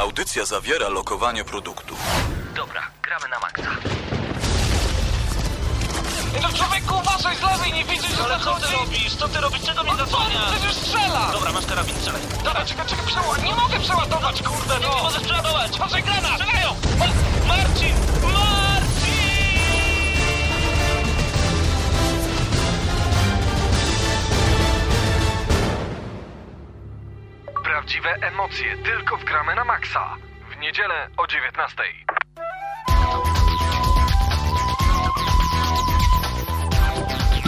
Audycja zawiera lokowanie produktu. Dobra, gramy na maksa. No człowieku, uważaj z lewej, nie widzisz, że Ale co ty zachodzi? robisz? Co ty robisz? Czego mnie On zasłaniasz? przecież strzela! Dobra, masz karabin, strzelaj. Dobra, czekaj, czekaj, przeładuj. Nie mogę przeładować, kurde, Nie no! możesz przeładować! Uważaj, granat! Strzelają! Ma- Marcin! Marcin! Prawdziwe emocje tylko w gramy na maksa. W niedzielę o 19.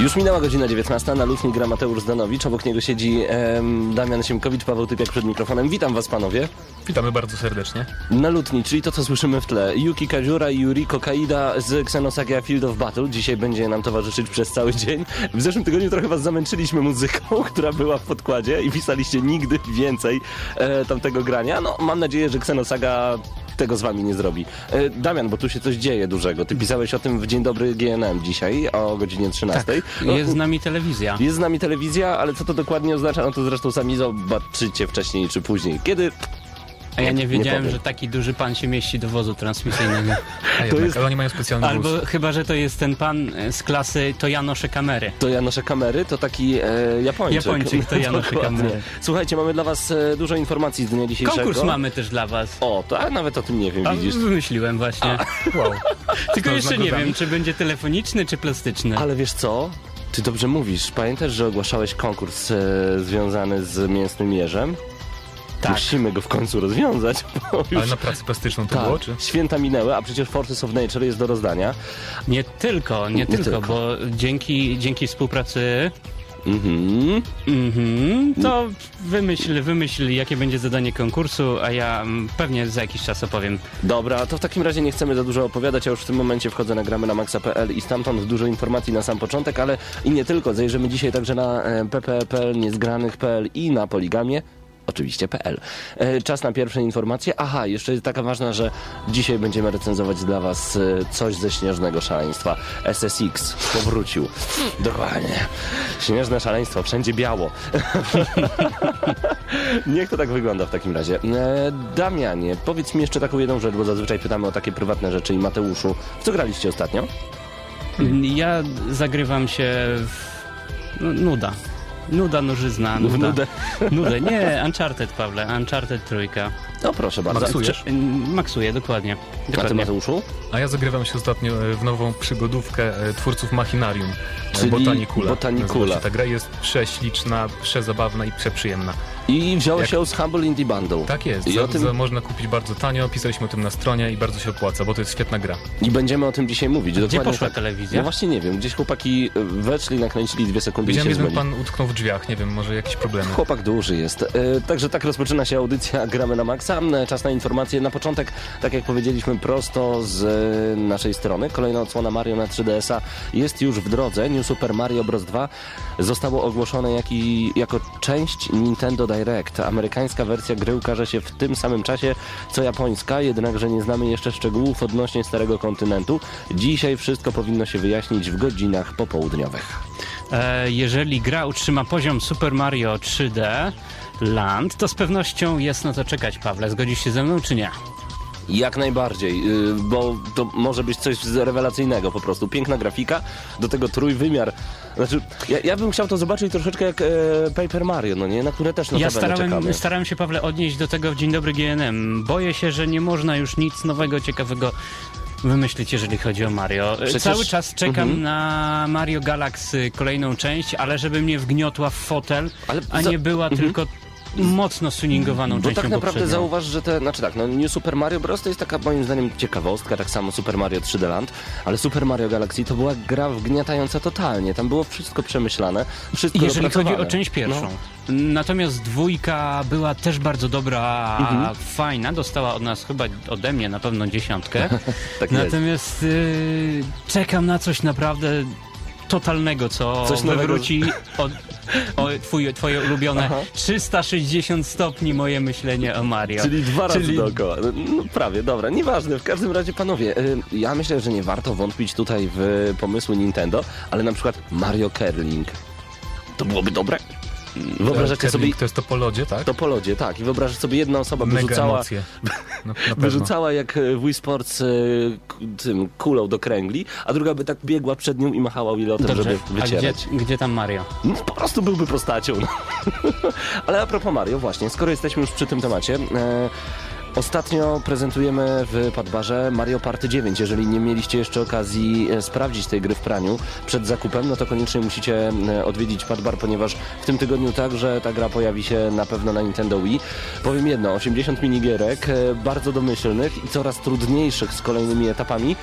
Już minęła godzina 19, na lutni gra Mateusz Zdanowicz, obok niego siedzi em, Damian Siemkowicz, Paweł Typiak przed mikrofonem. Witam was panowie. Witamy bardzo serdecznie. Na lutni, czyli to co słyszymy w tle. Yuki Kajiura i Yuriko Kaida z Xenosaga Field of Battle. Dzisiaj będzie nam towarzyszyć przez cały dzień. W zeszłym tygodniu trochę was zamęczyliśmy muzyką, która była w podkładzie i pisaliście nigdy więcej e, tamtego grania. No, mam nadzieję, że Xenosaga tego z wami nie zrobi. E, Damian, bo tu się coś dzieje dużego. Ty pisałeś o tym w Dzień Dobry GNM dzisiaj o godzinie 13. No, Jest z nami telewizja. Jest z nami telewizja, ale co to dokładnie oznacza, no to zresztą sami zobaczycie wcześniej czy później. Kiedy A ja nie wiedziałem, powiem. że taki duży pan się mieści do wozu transmisyjnego. A jednak, jest- ale oni mają specjalny Albo wóz. chyba, że to jest ten pan e, z klasy To ja noszę kamery. to ja noszę kamery, to taki e, Japończyk. Japończyk, to ja noszę kamery. Słuchajcie, mamy dla was e, dużo informacji z dnia dzisiejszego. Konkurs mamy też dla was. O, to a nawet o tym nie wiem, A widzisz. wymyśliłem właśnie. Wow. Tylko z jeszcze nie wiem, czy będzie telefoniczny, czy plastyczny. Ale wiesz co? Ty dobrze mówisz. Pamiętasz, że ogłaszałeś konkurs e, związany z mięsnym jeżem? Tak. Musimy go w końcu rozwiązać, bo już... Ale na pracę plastyczną to tak, było, czy? święta minęły, a przecież Forces of Nature jest do rozdania. Nie tylko, nie, Nie tylko, tylko. bo dzięki, dzięki współpracy Mhm. mhm, to wymyśl, wymyśl, jakie będzie zadanie konkursu, a ja mm, pewnie za jakiś czas opowiem. Dobra, to w takim razie nie chcemy za dużo opowiadać, ja już w tym momencie wchodzę na gramy na maxa.pl i stamtąd dużo informacji na sam początek, ale i nie tylko. Zajrzymy dzisiaj także na e, pp.pl, niezgranych.pl i na poligamie. Oczywiście PL. E, Czas na pierwsze informacje. Aha, jeszcze jest taka ważna, że dzisiaj będziemy recenzować dla Was e, coś ze śnieżnego szaleństwa. SSX powrócił. Dokładnie. Śnieżne szaleństwo, wszędzie biało. Niech to tak wygląda w takim razie. E, Damianie, powiedz mi jeszcze taką jedną rzecz, bo zazwyczaj pytamy o takie prywatne rzeczy i Mateuszu. W co graliście ostatnio? Ja zagrywam się w... No, nuda. Nuda, nożyzna, nuda. nudę. Nudę. Nie, Uncharted, Pawle. Uncharted trójka. No proszę bardzo. Maksujesz? Maksuję, dokładnie. A ty dokładnie. Mateuszu? A ja zagrywam się ostatnio e, w nową przygodówkę e, twórców Machinarium. e, Czyli Botanicula. Botanicula. się Ta gra jest prześliczna, przezabawna i przeprzyjemna. I wziąłeś Jak- ją z Humble Indie Bundle. Tak jest. I Za, o tym- za, można kupić bardzo tanio, pisaliśmy o tym na stronie i bardzo się opłaca, bo to jest świetna gra. I będziemy o tym dzisiaj mówić. Gdzie Dokładnie poszła tak. telewizja? No właśnie nie wiem. Gdzieś chłopaki weszli, nakręcili dwie sekundy Widziałem, i się jeden pan utknął w drzwiach, nie wiem, może jakieś problemy. Chłopak duży jest. E, Także tak rozpoczyna się audycja Gramy na Maxa. Czas na informacje. Na początek, tak jak powiedzieliśmy, prosto z e, naszej strony. Kolejna odsłona Mario na 3DS-a jest już w drodze. New Super Mario Bros. 2 zostało ogłoszone jak i, jako część Nintendo Direct. Amerykańska wersja gry ukaże się w tym samym czasie co japońska, jednakże nie znamy jeszcze szczegółów odnośnie Starego Kontynentu. Dzisiaj wszystko powinno się wyjaśnić w godzinach popołudniowych. E, jeżeli gra utrzyma poziom Super Mario 3D Land, to z pewnością jest na to czekać, Pawle. Zgodzisz się ze mną, czy nie? Jak najbardziej, yy, bo to może być coś rewelacyjnego po prostu. Piękna grafika, do tego trójwymiar. Znaczy, ja, ja bym chciał to zobaczyć troszeczkę jak e, Paper Mario, no nie? Na które też ja notabene starałem, czekamy. starałem się, Pawle, odnieść do tego w Dzień Dobry GNM. Boję się, że nie można już nic nowego, ciekawego wymyślić, jeżeli chodzi o Mario. E, Przecież- Cały czas czekam Mhm. na Mario Galaxy kolejną część, ale żeby mnie wgniotła w fotel, Ale a nie była tylko mocno stuningowaną Bo częścią tak naprawdę poprzednią. zauważ, że te, znaczy tak, no New Super Mario Bros. to jest taka moim zdaniem ciekawostka, tak samo Super Mario 3D Land, ale Super Mario Galaxy to była gra wgniatająca totalnie, tam było wszystko przemyślane, wszystko Jeżeli chodzi o część pierwszą. No. Natomiast dwójka była też bardzo dobra, Mhm. fajna. Dostała od nas chyba ode mnie na pewno dziesiątkę. Tak. Natomiast y, czekam na coś naprawdę totalnego, co Coś wywróci od, o, twój, twoje ulubione Aha. 360 stopni moje myślenie o Mario. Czyli dwa razy Czyli- dookoła. No prawie, dobra, nieważne. W każdym razie, panowie, y, ja myślę, że nie warto wątpić tutaj w pomysły Nintendo, ale na przykład Mario Curling. To byłoby dobre? Wyobrażacie sobie... To jest to po lodzie, tak? To po lodzie, tak. I wyobrażasz sobie, jedna osoba Mega wyrzucała, emocje. No, wyrzucała jak e, w Wii Sports e, tym kulą do kręgli, a druga by tak biegła przed nią i machała wilotem, Dobrze, żeby a gdzie, wycierać. gdzie tam Mario? No, po prostu byłby postacią. No. Ale a propos Mario, właśnie, skoro jesteśmy już przy tym temacie, e, ostatnio prezentujemy w Padbarze Mario Party 9. Jeżeli nie mieliście jeszcze okazji e, sprawdzić tej gry w praniu przed zakupem, no to koniecznie musicie e, odwiedzić Padbar, ponieważ w tym tygodniu także ta gra pojawi się na pewno na Nintendo Wii. Powiem jedno, 80 minigierek, e, bardzo domyślnych i coraz trudniejszych z kolejnymi etapami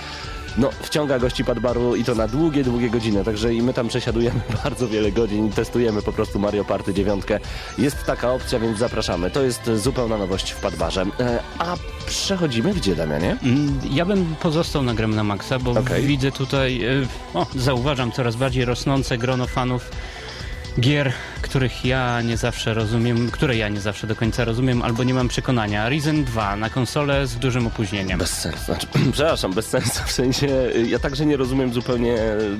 no, wciąga gości Padbaru i to na długie, długie godziny, także i my tam przesiadujemy bardzo wiele godzin i testujemy po prostu Mario Party 9. Jest taka opcja, więc zapraszamy. To jest zupełna nowość w Padbarze. E, a przechodzimy gdzie, Damianie? Mm, Ja bym pozostał na Gram na Maxa, bo Okej. widzę tutaj, y, o, zauważam coraz bardziej rosnące grono fanów gier, których ja nie zawsze rozumiem, które ja nie zawsze do końca rozumiem, albo nie mam przekonania. Risen 2 na konsolę z dużym opóźnieniem. Bez sensu. Znaczy, przepraszam, bez sensu, w sensie ja także nie rozumiem zupełnie y,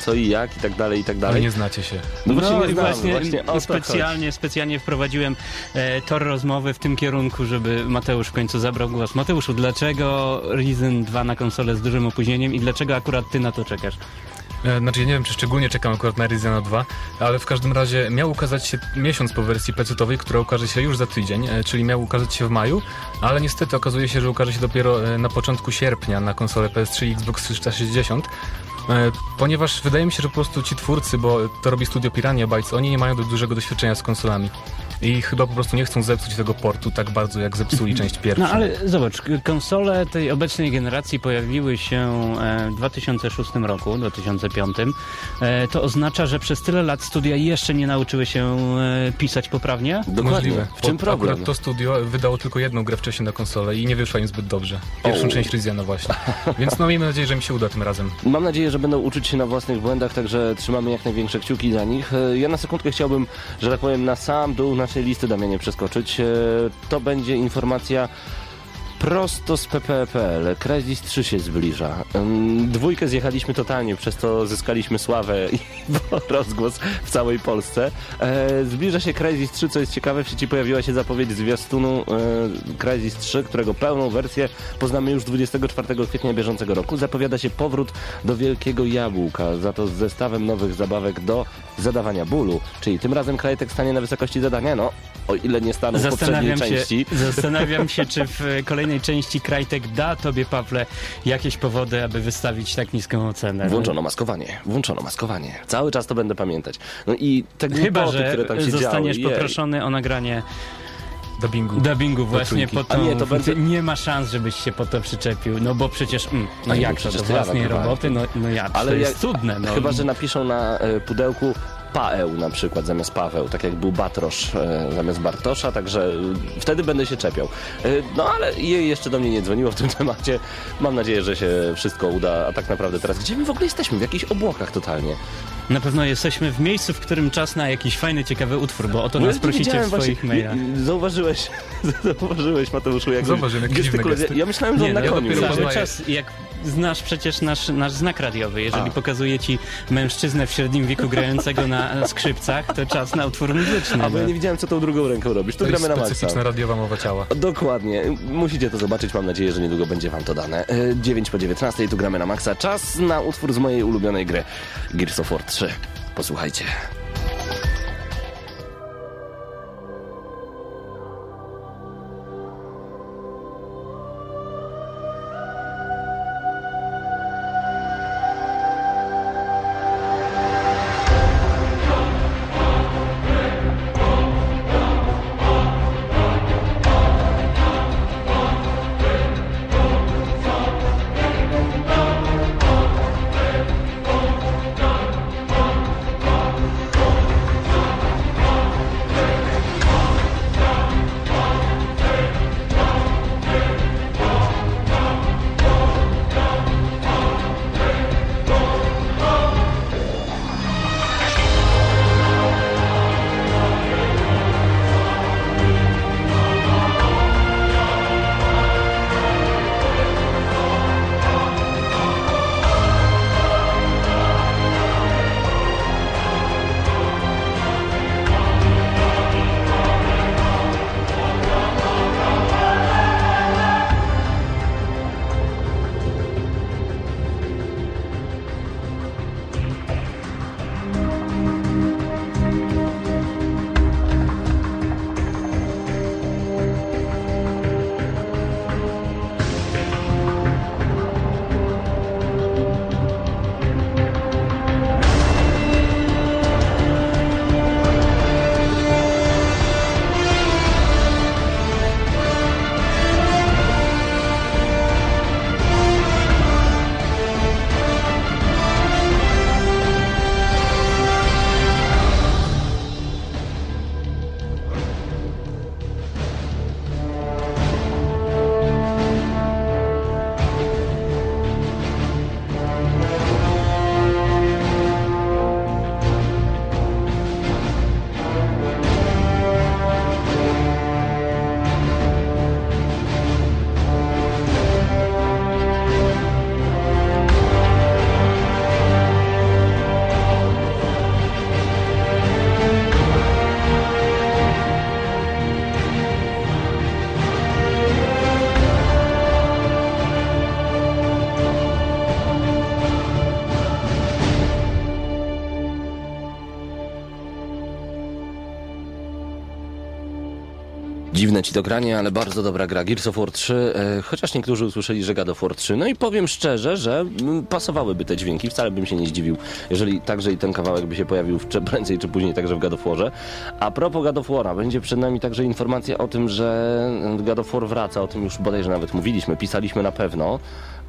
co i jak i tak dalej, i tak Ale dalej. nie znacie się. No, No nie i znamy, właśnie, właśnie o specjalnie, specjalnie wprowadziłem e, tor rozmowy w tym kierunku, żeby Mateusz w końcu zabrał głos. Mateuszu, dlaczego Risen 2 na konsolę z dużym opóźnieniem i dlaczego akurat ty na to czekasz? E, Znaczy, ja nie wiem, czy szczególnie czekam akurat na Ryzena 2, ale w każdym razie miał ukazać się miesiąc po wersji pecetowej, która ukaże się już za tydzień, e, czyli miał ukazać się w maju, ale niestety okazuje się, że ukaże się dopiero e, na początku sierpnia na konsolę PS3 i Xbox 360. e, Ponieważ wydaje mi się, że po prostu ci twórcy, bo to robi studio Piranha Bytes, oni nie mają do dużego doświadczenia z konsolami. I chyba po prostu nie chcą zepsuć tego portu tak bardzo, jak zepsuli część pierwszą. No ale zobacz, konsole tej obecnej generacji pojawiły się e, w 2006 roku, 2005. E, To oznacza, że przez tyle lat studia jeszcze nie nauczyły się e, pisać poprawnie? Dokładnie. Możliwe. W czym problem? Akurat to studio wydało tylko jedną grę wcześniej na konsolę i nie wyszła im zbyt dobrze. Pierwszą O. część Ryziana właśnie. Więc no miejmy nadzieję, że mi się uda tym razem. Mam nadzieję, że będą uczyć się na własnych błędach, także trzymamy jak największe kciuki dla nich. Ja na sekundkę chciałbym, że tak powiem, na sam dół naszej listy Damianie przeskoczyć. E, To będzie informacja prosto z PPPL. Crysis 3 się zbliża. Dwójkę zjechaliśmy totalnie, przez to zyskaliśmy sławę i rozgłos w całej Polsce. E, Zbliża się Crysis 3, co jest ciekawe, w sieci pojawiła się zapowiedź zwiastunu e, Crysis 3, którego pełną wersję poznamy już 24 kwietnia bieżącego roku. Zapowiada się powrót do Wielkiego Jabłka, za to z zestawem nowych zabawek do zadawania bólu. Czyli tym razem Krajtek stanie na wysokości zadania, no o ile nie stanął w poprzedniej się, części. zastanawiam się, czy w e, kolejnej części Krajtek da tobie, Pawle, jakieś powody, aby wystawić tak niską ocenę. Włączono maskowanie, włączono maskowanie. Cały czas to będę pamiętać. No i te głupoty, Chyba, że które tam się zostaniesz działy. jej. poproszony o nagranie Dubbingu. dubbingu właśnie po to. nie, to będzie- Nie ma szans, żebyś się po to przyczepił, no bo przecież, mm, no jak no to, przecież do własnej roboty, no, no jak, Ale to jest jak- cudne. No. Chyba, że napiszą na e, pudełku Paeł na przykład zamiast Paweł, tak jak był Batrosz e, zamiast Bartosza, także e, wtedy będę się czepiał. E, no ale jej jeszcze do mnie nie dzwoniło w tym temacie. Mam nadzieję, że się wszystko uda, a tak naprawdę teraz gdzie my w ogóle jesteśmy? W jakichś obłokach totalnie. Na pewno jesteśmy w miejscu, w którym czas na jakiś fajny, ciekawy utwór, bo o to No, nas ja prosicie w swoich właśnie- mailach. nie- Zauważyłeś, zauważyłeś Mateuszu, jak Zauważyłem, gesty. Ja myślałem, że on Nie, na no, koniu jedzie. cały czas, jak znasz przecież nasz, nasz znak radiowy, jeżeli A. pokazuje ci mężczyznę w średnim wieku grającego na skrzypcach, to czas na utwór muzyczny. A bo ja no. nie widziałem, co tą drugą ręką robisz. To, To jest gramy na maksa. specyficzna radiowa mowa ciała. Dokładnie. Musicie to zobaczyć. Mam nadzieję, że niedługo będzie wam to dane. E, 9 po 19 tu gramy na maksa. Czas na utwór z mojej ulubionej gry Gears of War 3. Posłuchajcie. Ci to granie, ale bardzo dobra gra. Gears of War 3, e, chociaż niektórzy usłyszeli, że God of War 3. No i powiem szczerze, że mm, pasowałyby te dźwięki. Wcale bym się nie zdziwił, jeżeli także i ten kawałek by się pojawił w, czy prędzej czy później także w God of Warze. A propos God of War'a, będzie przed nami także informacja o tym, że God of War wraca. O tym już bodajże nawet mówiliśmy, pisaliśmy na pewno.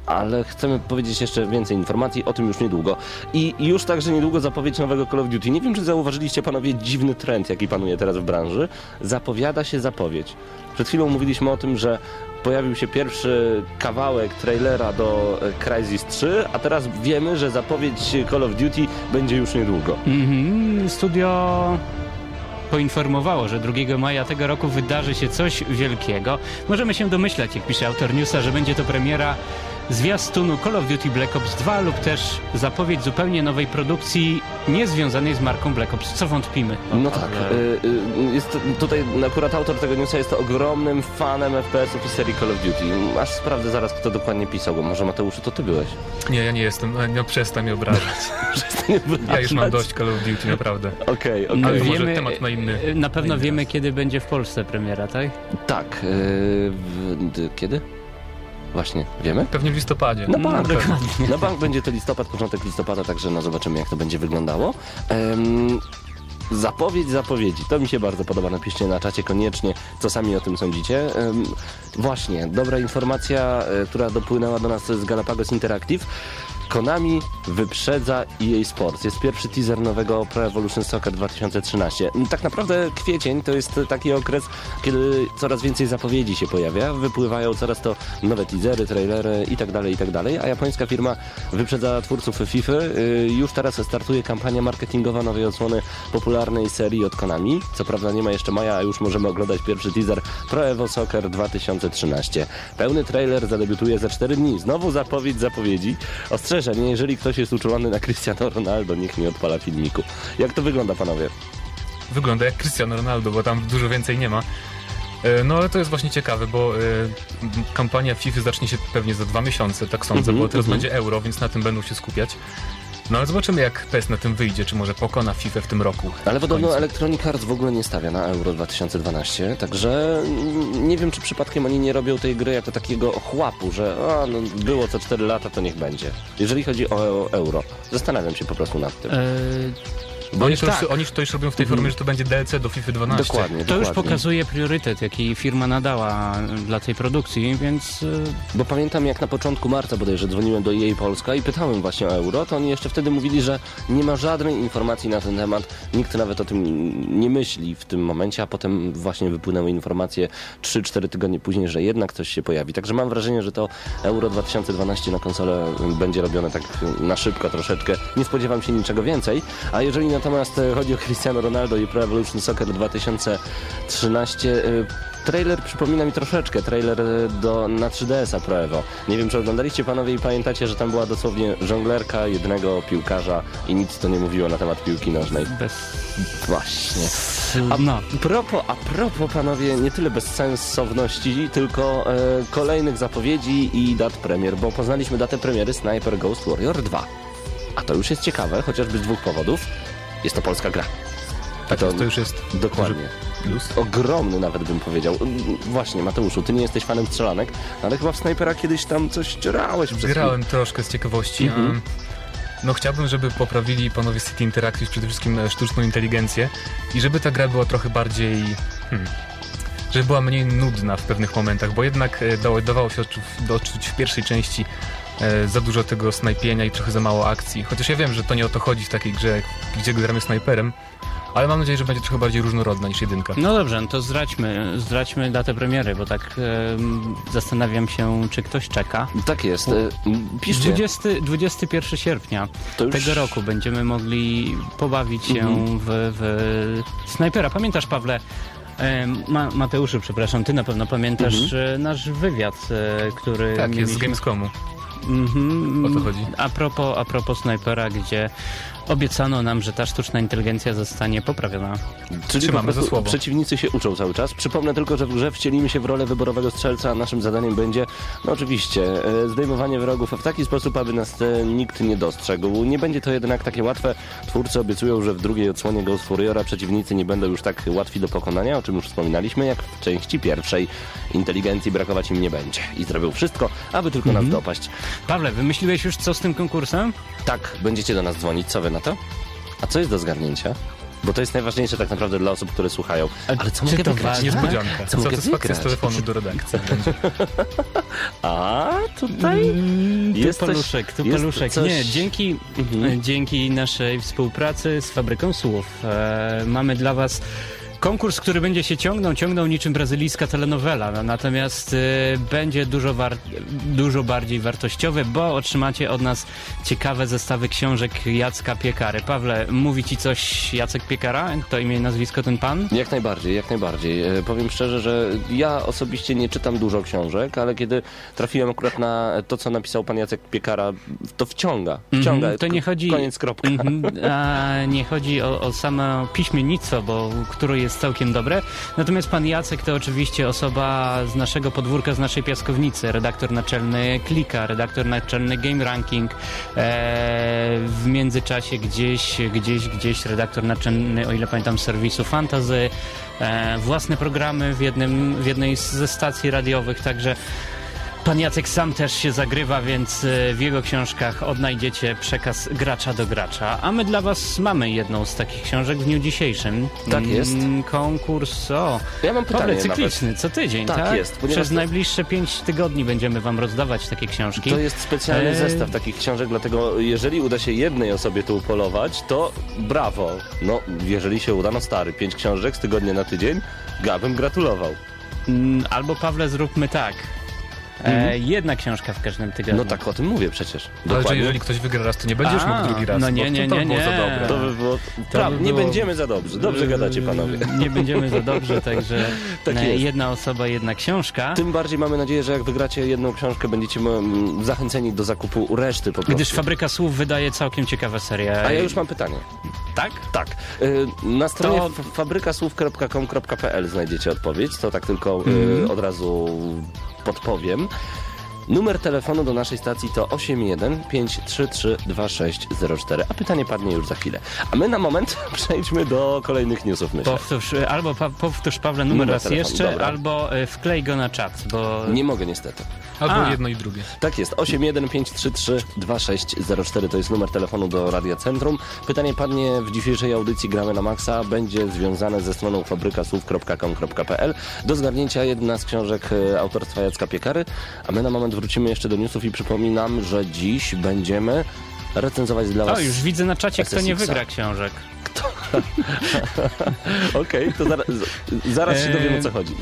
Ale chcemy powiedzieć jeszcze więcej informacji, o tym już niedługo. I już także niedługo zapowiedź nowego Call of Duty. Nie wiem, czy zauważyliście panowie dziwny trend, jaki panuje teraz w branży. Zapowiada się zapowiedź. Przed chwilą mówiliśmy o tym, że pojawił się pierwszy kawałek trailera do e, Crysis 3, a teraz wiemy, że zapowiedź Call of Duty będzie już niedługo. Mhm, studio poinformowało, że 2 maja tego roku wydarzy się coś wielkiego. Możemy się domyślać, jak pisze autor newsa, że będzie to premiera zwiastunu Call of Duty Black Ops 2 lub też zapowiedź zupełnie nowej produkcji niezwiązanej z marką Black Ops, co wątpimy. No tak, Ale- y, y, jest tutaj akurat autor tego newsa jest ogromnym fanem FPS-ów i serii Call of Duty. Aż sprawdzę zaraz, kto dokładnie pisał go. Może Mateuszu, to ty byłeś. Nie, ja nie jestem, e, no przestań mnie obrażać. Ja już mam dość Call of Duty, naprawdę. Okej, okej. Ale to może temat na inny- Na pewno na inny wiemy, raz. kiedy będzie w Polsce premiera, tak? Tak. y, kiedy? Właśnie, wiemy? Pewnie w listopadzie. Na No, bank. dokładnie. Na bank będzie to listopad, początek listopada, także no zobaczymy, jak to będzie wyglądało. Em, Zapowiedź zapowiedzi. To mi się bardzo podoba. Napiszcie na czacie koniecznie, co sami o tym sądzicie. Właśnie, dobra informacja, e, która dopłynęła do nas z Galapagos Interactive. Konami wyprzedza EA Sports. Jest pierwszy teaser nowego Pro Evolution Soccer 2013. Tak naprawdę kwiecień to jest taki okres, kiedy coraz więcej zapowiedzi się pojawia. Wypływają coraz to nowe teasery, trailery i tak dalej, i tak. A japońska firma wyprzedza twórców FIFA. Y, Już teraz startuje kampania marketingowa nowej odsłony popularnej serii od Konami. Co prawda nie ma jeszcze maja, a już możemy oglądać pierwszy teaser Pro Evo Soccer 2013. Pełny trailer zadebiutuje za 4 dni. Znowu zapowiedź zapowiedzi. Ostrzeżenie, jeżeli ktoś jest uczulony na Cristiano Ronaldo, niech nie odpala filmiku. Jak to wygląda, panowie? Wygląda jak Cristiano Ronaldo, bo tam dużo więcej nie ma. E, No ale to jest właśnie ciekawe, bo m, kampania FIFA zacznie się pewnie za dwa miesiące, tak sądzę, Mhm, bo teraz mhm. będzie euro, więc na tym będą się skupiać. No ale zobaczymy jak PES na tym wyjdzie, czy może pokona FIFA w tym roku. Ale podobno. Electronic Arts w ogóle nie stawia na Euro 2012, także nie wiem, czy przypadkiem oni nie robią tej gry jako takiego chłapu, że a, no, było co 4 lata, to niech będzie. Jeżeli chodzi o Euro. Zastanawiam się po prostu nad tym. E, Bo oni, to tak. już, oni to już robią w tej formie, że to będzie DLC do FIFA 12. Dokładnie, To dokładnie. już pokazuje priorytet, jaki firma nadała dla tej produkcji, więc e, Bo pamiętam jak na początku marca bodajże dzwoniłem do jej Polska i pytałem właśnie o euro, to oni jeszcze wtedy mówili, że nie ma żadnej informacji na ten temat, nikt nawet o tym nie myśli w tym momencie, a potem właśnie wypłynęły informacje 3-4 tygodnie później, że jednak coś się pojawi. Także mam wrażenie, że to euro 2012 na konsolę będzie robione tak na szybko troszeczkę. Nie spodziewam się niczego więcej, a jeżeli natomiast e, chodzi o Cristiano Ronaldo i Pro Evolution Soccer 2013, e, Trailer przypomina mi troszeczkę trailer e, do, na 3DS-a Pro Evo. Nie wiem, czy oglądaliście panowie i pamiętacie, że tam była dosłownie żonglerka jednego piłkarza i nic to nie mówiło na temat piłki nożnej. bez... Właśnie. A No, propos, a propos panowie, nie tyle bezsensowności, tylko e, kolejnych zapowiedzi i dat premier, bo poznaliśmy datę premiery Sniper Ghost Warrior 2. A to już jest ciekawe, chociażby z dwóch powodów. Jest to polska gra. Tak, to, to już jest Dokładnie. plus. Ogromny nawet bym powiedział. Mm, Właśnie, Mateuszu, ty nie jesteś fanem strzelanek, ale chyba w Snipera kiedyś tam coś ścierałeś przez Grałem troszkę z ciekawości. Mhm. No chciałbym, żeby poprawili panowie City Interactive przede wszystkim e, sztuczną inteligencję i żeby ta gra była trochę bardziej... Hmm, żeby była mniej nudna w pewnych momentach, bo jednak e, dało, dawało się odczuć, odczuć w pierwszej części za dużo tego snajpienia i trochę za mało akcji. Chociaż ja wiem, że to nie o to chodzi w takiej grze, jak- gdzie gramy snajperem, ale mam nadzieję, że będzie trochę bardziej różnorodna niż jedynka. no dobrze, no to zdradźmy, zdradźmy datę premiery, bo tak em, zastanawiam się, czy ktoś czeka. Tak jest. e, Piszcie. 20, 21 sierpnia już- tego roku będziemy mogli pobawić się Mhm. w, w snajpera. Pamiętasz, Pawle, Ma, Mateuszu, przepraszam, ty na pewno pamiętasz Mhm. e, nasz wywiad, e, który Tak, jest z mieliśmy. Gamescomu. Mhm. O to chodzi. A propos, a propos snajpera, gdzie obiecano nam, że ta sztuczna inteligencja zostanie poprawiona. Czyli Trzymamy za słowo. przeciwnicy się uczą cały czas. Przypomnę tylko, że w grze wcielimy się w rolę wyborowego strzelca, a naszym zadaniem będzie, no oczywiście, e, zdejmowanie wrogów w taki sposób, aby nas e, nikt nie dostrzegł. Nie będzie to jednak takie łatwe. Twórcy obiecują, że w drugiej odsłonie Ghost Warriora przeciwnicy nie będą już tak łatwi do pokonania, o czym już wspominaliśmy, jak w części pierwszej. Inteligencji brakować im nie będzie. I zrobią wszystko, aby tylko nas dopaść. Pawle, wymyśliłeś już co z tym konkursem? Tak, będziecie do nas dzwonić. Co wy na to? A co jest do zgarnięcia? Bo to jest najważniejsze tak naprawdę dla osób, które słuchają. Ale co czy mogę to wygrać? ważne? Niespodzianka. Co mogę Satysfakcja z telefonu do redakcji. A tutaj Mm, Jest paluszek, tu jest paluszek. coś- Nie, dzięki, Mhm. dzięki naszej współpracy z Fabryką Słów e, mamy dla Was konkurs, który będzie się ciągnął, ciągnął niczym brazylijska telenowela, no, natomiast e, będzie dużo, war, dużo bardziej wartościowy, bo otrzymacie od nas ciekawe zestawy książek Jacka Piekary. Pawle, mówi Ci coś Jacek Piekara? To imię i nazwisko ten pan? Jak najbardziej, jak najbardziej. E, Powiem szczerze, że ja osobiście nie czytam dużo książek, ale kiedy trafiłem akurat na to, co napisał pan Jacek Piekara, to wciąga. Wciąga. Mhm, to nie chodzi- Koniec, kropka. Mhm, a nie chodzi o, o samo piśmiennictwo, bo które jest całkiem dobre. Natomiast pan Jacek to oczywiście osoba z naszego podwórka, z naszej piaskownicy, redaktor naczelny Klika, redaktor naczelny Game Ranking. E, w międzyczasie gdzieś, gdzieś, gdzieś redaktor naczelny, o ile pamiętam, serwisu Fantazy. E, własne programy w, jednym, w jednej ze stacji radiowych, także Pan Jacek sam też się zagrywa, więc e, w jego książkach odnajdziecie przekaz gracza do gracza. A my dla Was mamy jedną z takich książek w dniu dzisiejszym. Tak jest. Mm, Konkurs, o, Ja mam pytanie nawet. cykliczny, co tydzień, Tak tak? jest, Przez to- najbliższe pięć tygodni będziemy Wam rozdawać takie książki. To jest specjalny Eee. zestaw takich książek, dlatego jeżeli uda się jednej osobie tu upolować, to brawo. No, jeżeli się uda, no stary, pięć książek z tygodnia na tydzień, ja bym gratulował. Mm, Albo Pawle, zróbmy tak. E, jedna książka w każdym tygodniu. No tak o tym mówię przecież. Ale że Dokładnie. jeżeli ktoś wygra raz, to nie będziesz A, mógł drugi raz. no nie, bo nie, to, to nie, było nie. za dobre. To by było... Pra... Nie było- będziemy za dobrze. Dobrze gadacie, panowie. Nie będziemy za dobrze, także Tak e, jest. jedna osoba, jedna książka. Tym bardziej mamy nadzieję, że jak wygracie jedną książkę, będziecie mm, zachęceni do zakupu reszty po prostu. Gdyż Fabryka Słów wydaje całkiem ciekawe serie. A ja już mam pytanie. Tak? Tak. Na stronie To- fabrykasłów.com.pl znajdziecie odpowiedź. To tak tylko Mhm. od razu podpowiem. Numer telefonu do naszej stacji to 81 533 2604, a pytanie padnie już za chwilę. A my na moment przejdźmy do kolejnych newsów, myślę. Powtórz, e, albo pa, powtórz Pawle numer, Numer raz telefonu, jeszcze, dobra. albo e, wklej go na czat, bo Nie mogę niestety. Albo A. jedno i drugie. Tak jest, 81533 2604 to jest numer telefonu do Radia Centrum. Pytanie padnie w dzisiejszej audycji Gramy na Maxa, będzie związane ze stroną fabrykasłów.com.pl. Do zgarnięcia jedna z książek e, autorstwa Jacka Piekary, a my na moment wrócimy jeszcze do newsów i przypominam, że dziś będziemy recenzować dla Was... O, już widzę na czacie, kto nie SSX-a. wygra książek. Okej, to zaraz, zaraz się dowiem o co chodzi.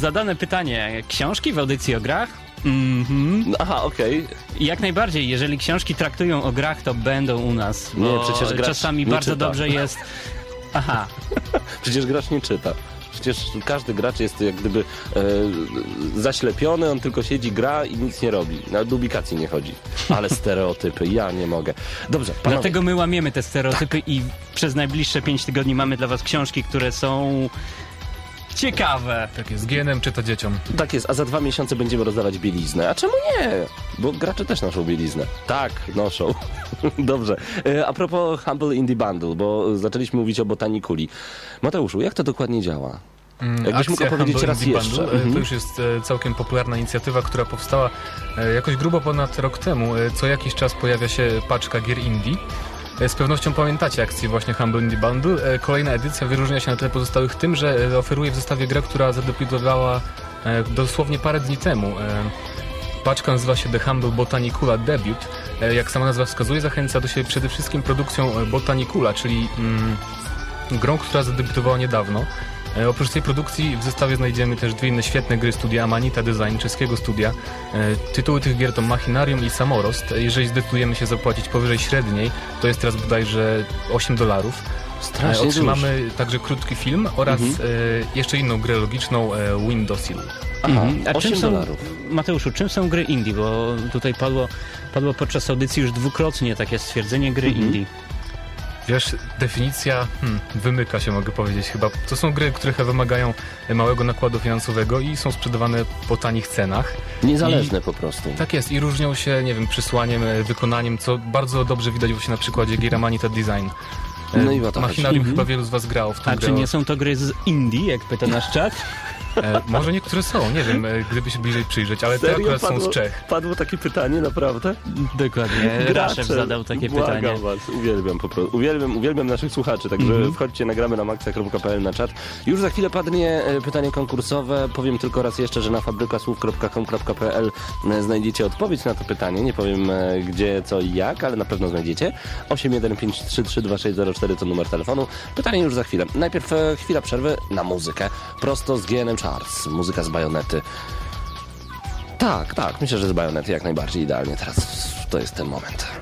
Zadane pytanie. Książki w audycji o grach? Mhm. No, Aha, okej. Jak najbardziej, jeżeli książki traktują o grach, to będą u nas. Nie, przecież gracz czasami nie bardzo czyta. dobrze jest. Aha, Przecież gracz nie czyta. Przecież każdy gracz jest jak gdyby e, zaślepiony, on tylko siedzi, gra i nic nie robi. Na publikacji nie chodzi. Ale stereotypy, ja nie mogę. Dobrze, panowie. dlatego my łamiemy te stereotypy i przez najbliższe pięć tygodni mamy dla was książki, które są ciekawe. Tak jest, GNM czyta dzieciom. Tak jest, a za dwa miesiące będziemy rozdawać bieliznę. A czemu nie? Bo gracze też noszą bieliznę. Tak, noszą. Dobrze. E, a propos Humble Indie Bundle, bo zaczęliśmy mówić o botanikuli. Mateuszu, jak to dokładnie działa? Mm, Jakbyś mógł opowiedzieć Humble raz Indie jeszcze. Bundle, e, Mhm. To już jest e, całkiem popularna inicjatywa, która powstała jakoś grubo ponad rok temu. Co jakiś czas pojawia się paczka gier indie. E, Z pewnością pamiętacie akcję właśnie Humble Indie Bundle. E, Kolejna edycja wyróżnia się na tle pozostałych tym, że e, oferuje w zestawie grę, która zadebiutowała dosłownie parę dni temu. Paczka nazywa się The Humble Botanicula Debut. Jak sama nazwa wskazuje, zachęca do siebie przede wszystkim produkcją Botanicula, czyli mm, grą, która zadebiutowała niedawno. E, Oprócz tej produkcji w zestawie znajdziemy też dwie inne świetne gry studia Amanita Design, czeskiego studia. E, Tytuły tych gier to Machinarium i Samorost. E, Jeżeli zdecydujemy się zapłacić powyżej średniej, to jest teraz bodajże 8 dolarów. Strasznie Otrzymamy także krótki film oraz e, jeszcze inną grę logiczną Windowsill. Aha, Mhm. A 8 czym są, dolarów. Mateuszu, czym są gry indie? Bo tutaj padło, padło podczas audycji już dwukrotnie takie stwierdzenie gry Mhm. indie. Wiesz, definicja hmm, wymyka się, mogę powiedzieć chyba. To są gry, które wymagają małego nakładu finansowego i są sprzedawane po tanich cenach. Niezależne po prostu. Tak jest i różnią się, nie wiem, przysłaniem, e, wykonaniem, co bardzo dobrze widać właśnie na przykładzie gier Amanita Design. E, No i chodzi. Machinarium chyba wielu z was grało w tą A grę. czy nie są to gry z Indii, jak pyta nasz czat? E, może niektóre są, nie wiem, e, gdyby się bliżej przyjrzeć, ale te Serio akurat są padło, z Czech. padło takie pytanie, naprawdę? Dokładnie. Raszew zadał takie błagam pytanie. was, uwielbiam po prostu. Uwielbiam, uwielbiam naszych słuchaczy, także Mhm. wchodźcie, nagramy na maxa.pl na czat. Już za chwilę padnie e, pytanie konkursowe. Powiem tylko raz jeszcze, że na fabrykasłów.com.pl e, znajdziecie odpowiedź na to pytanie. Nie powiem gdzie, co i jak, ale na pewno znajdziecie. 815332604 to numer telefonu. Pytanie już za chwilę. Najpierw chwila przerwy na muzykę. Prosto z GNM Muzyka z bajonety. Tak, tak, myślę, że z bajonety jak najbardziej idealnie. Teraz to jest ten moment.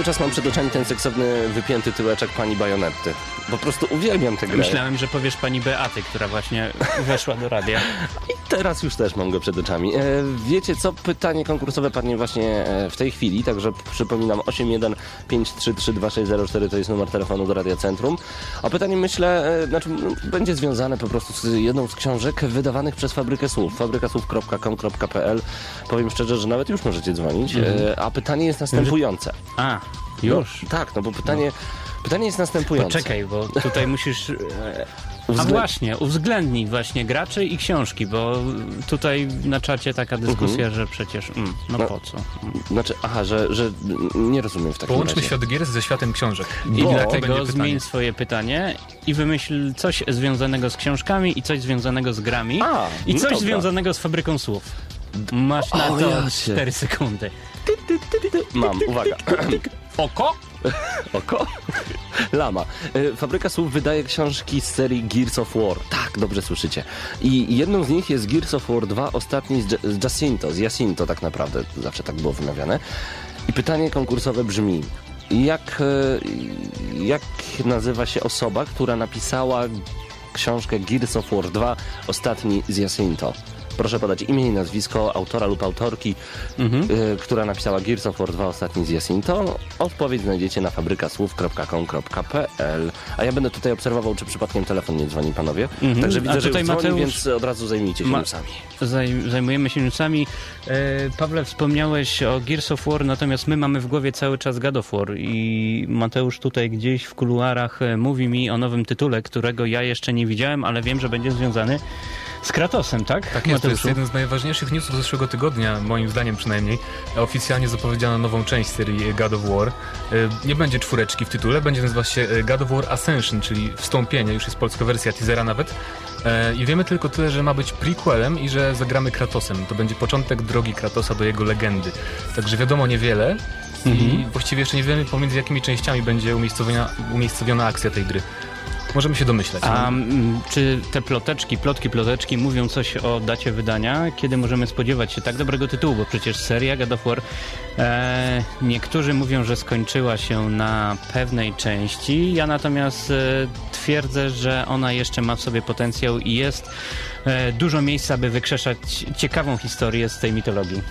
Cały czas mam przed oczami ten seksowny, wypięty tyłeczek pani Bajonetty. Po prostu uwielbiam tę grę. Myślałem, że powiesz pani Beaty, która właśnie weszła do radia. Teraz już też mam go przed oczami. E, wiecie co? Pytanie konkursowe padnie właśnie e, w tej chwili, także przypominam 815332604 to jest numer telefonu do Radia Centrum. A pytanie myślę, e, znaczy m, będzie związane po prostu z jedną z książek wydawanych przez Fabrykę Słów, fabrykasłów.com.pl. Powiem szczerze, że nawet już możecie dzwonić, e, a pytanie jest następujące. A, już. Tak, no bo pytanie Pytanie jest następujące. Poczekaj, bo tutaj musisz... e, A właśnie, uwzględnij właśnie graczy i książki, bo tutaj na czacie taka dyskusja, że przecież mm, no, No. po co? Znaczy, aha, że, że nie rozumiem w takim Połączmy razie. świat gier ze światem książek. I Bo- dlatego zmień swoje pytanie i wymyśl coś związanego z książkami i coś związanego z grami A, i coś dobra. związanego z fabryką słów. Masz na O, to ja się- 4 sekundy. Mam, uwaga. Oko? Oko? Lama. E, Fabryka Słów wydaje książki z serii Gears of War. Tak, dobrze słyszycie. I jedną z nich jest Gears of War 2, ostatni z, Ja- z Jacinto, z Jacinto tak naprawdę, zawsze tak było wymawiane. I pytanie konkursowe brzmi, jak, e, jak nazywa się osoba, która napisała książkę Gears of War 2, ostatni z Jacinto? Proszę podać imię i nazwisko autora lub autorki, y, która napisała Gears of War 2 ostatni z Jacinto. Odpowiedź znajdziecie na fabrykasłów.com.pl A ja będę tutaj obserwował, czy przypadkiem telefon nie dzwoni, panowie. Mhm. Także A widzę, że tutaj już dzwoni, Mateusz- więc od razu zajmijcie się Ma- newsami. Zaj- zajmujemy się newsami. E, Pawle, wspomniałeś o Gears of War, natomiast my mamy w głowie cały czas God of War i Mateusz tutaj gdzieś w kuluarach e, mówi mi o nowym tytule, którego ja jeszcze nie widziałem, ale wiem, że będzie związany z Kratosem, tak? Tak jest, to jest jeden z najważniejszych newsów zeszłego tygodnia, moim zdaniem przynajmniej. Oficjalnie zapowiedziano nową część serii God of War. E, Nie będzie czwóreczki w tytule, będzie nazywać się e, God of War Ascension, czyli wstąpienie, już jest polska wersja teasera nawet. E, I wiemy tylko tyle, że ma być prequelem i że zagramy Kratosem. To będzie początek drogi Kratosa do jego legendy. Także wiadomo niewiele i właściwie jeszcze nie wiemy pomiędzy jakimi częściami będzie umiejscowiona, umiejscowiona akcja tej gry. Możemy się domyślać. A mm, czy te ploteczki, plotki, ploteczki mówią coś o dacie wydania? Kiedy możemy spodziewać się tak dobrego tytułu? Bo przecież seria God of War, e, niektórzy mówią, że skończyła się na pewnej części. Ja natomiast e, twierdzę, że ona jeszcze ma w sobie potencjał i jest e, dużo miejsca, by wykrzeszać ciekawą historię z tej mitologii.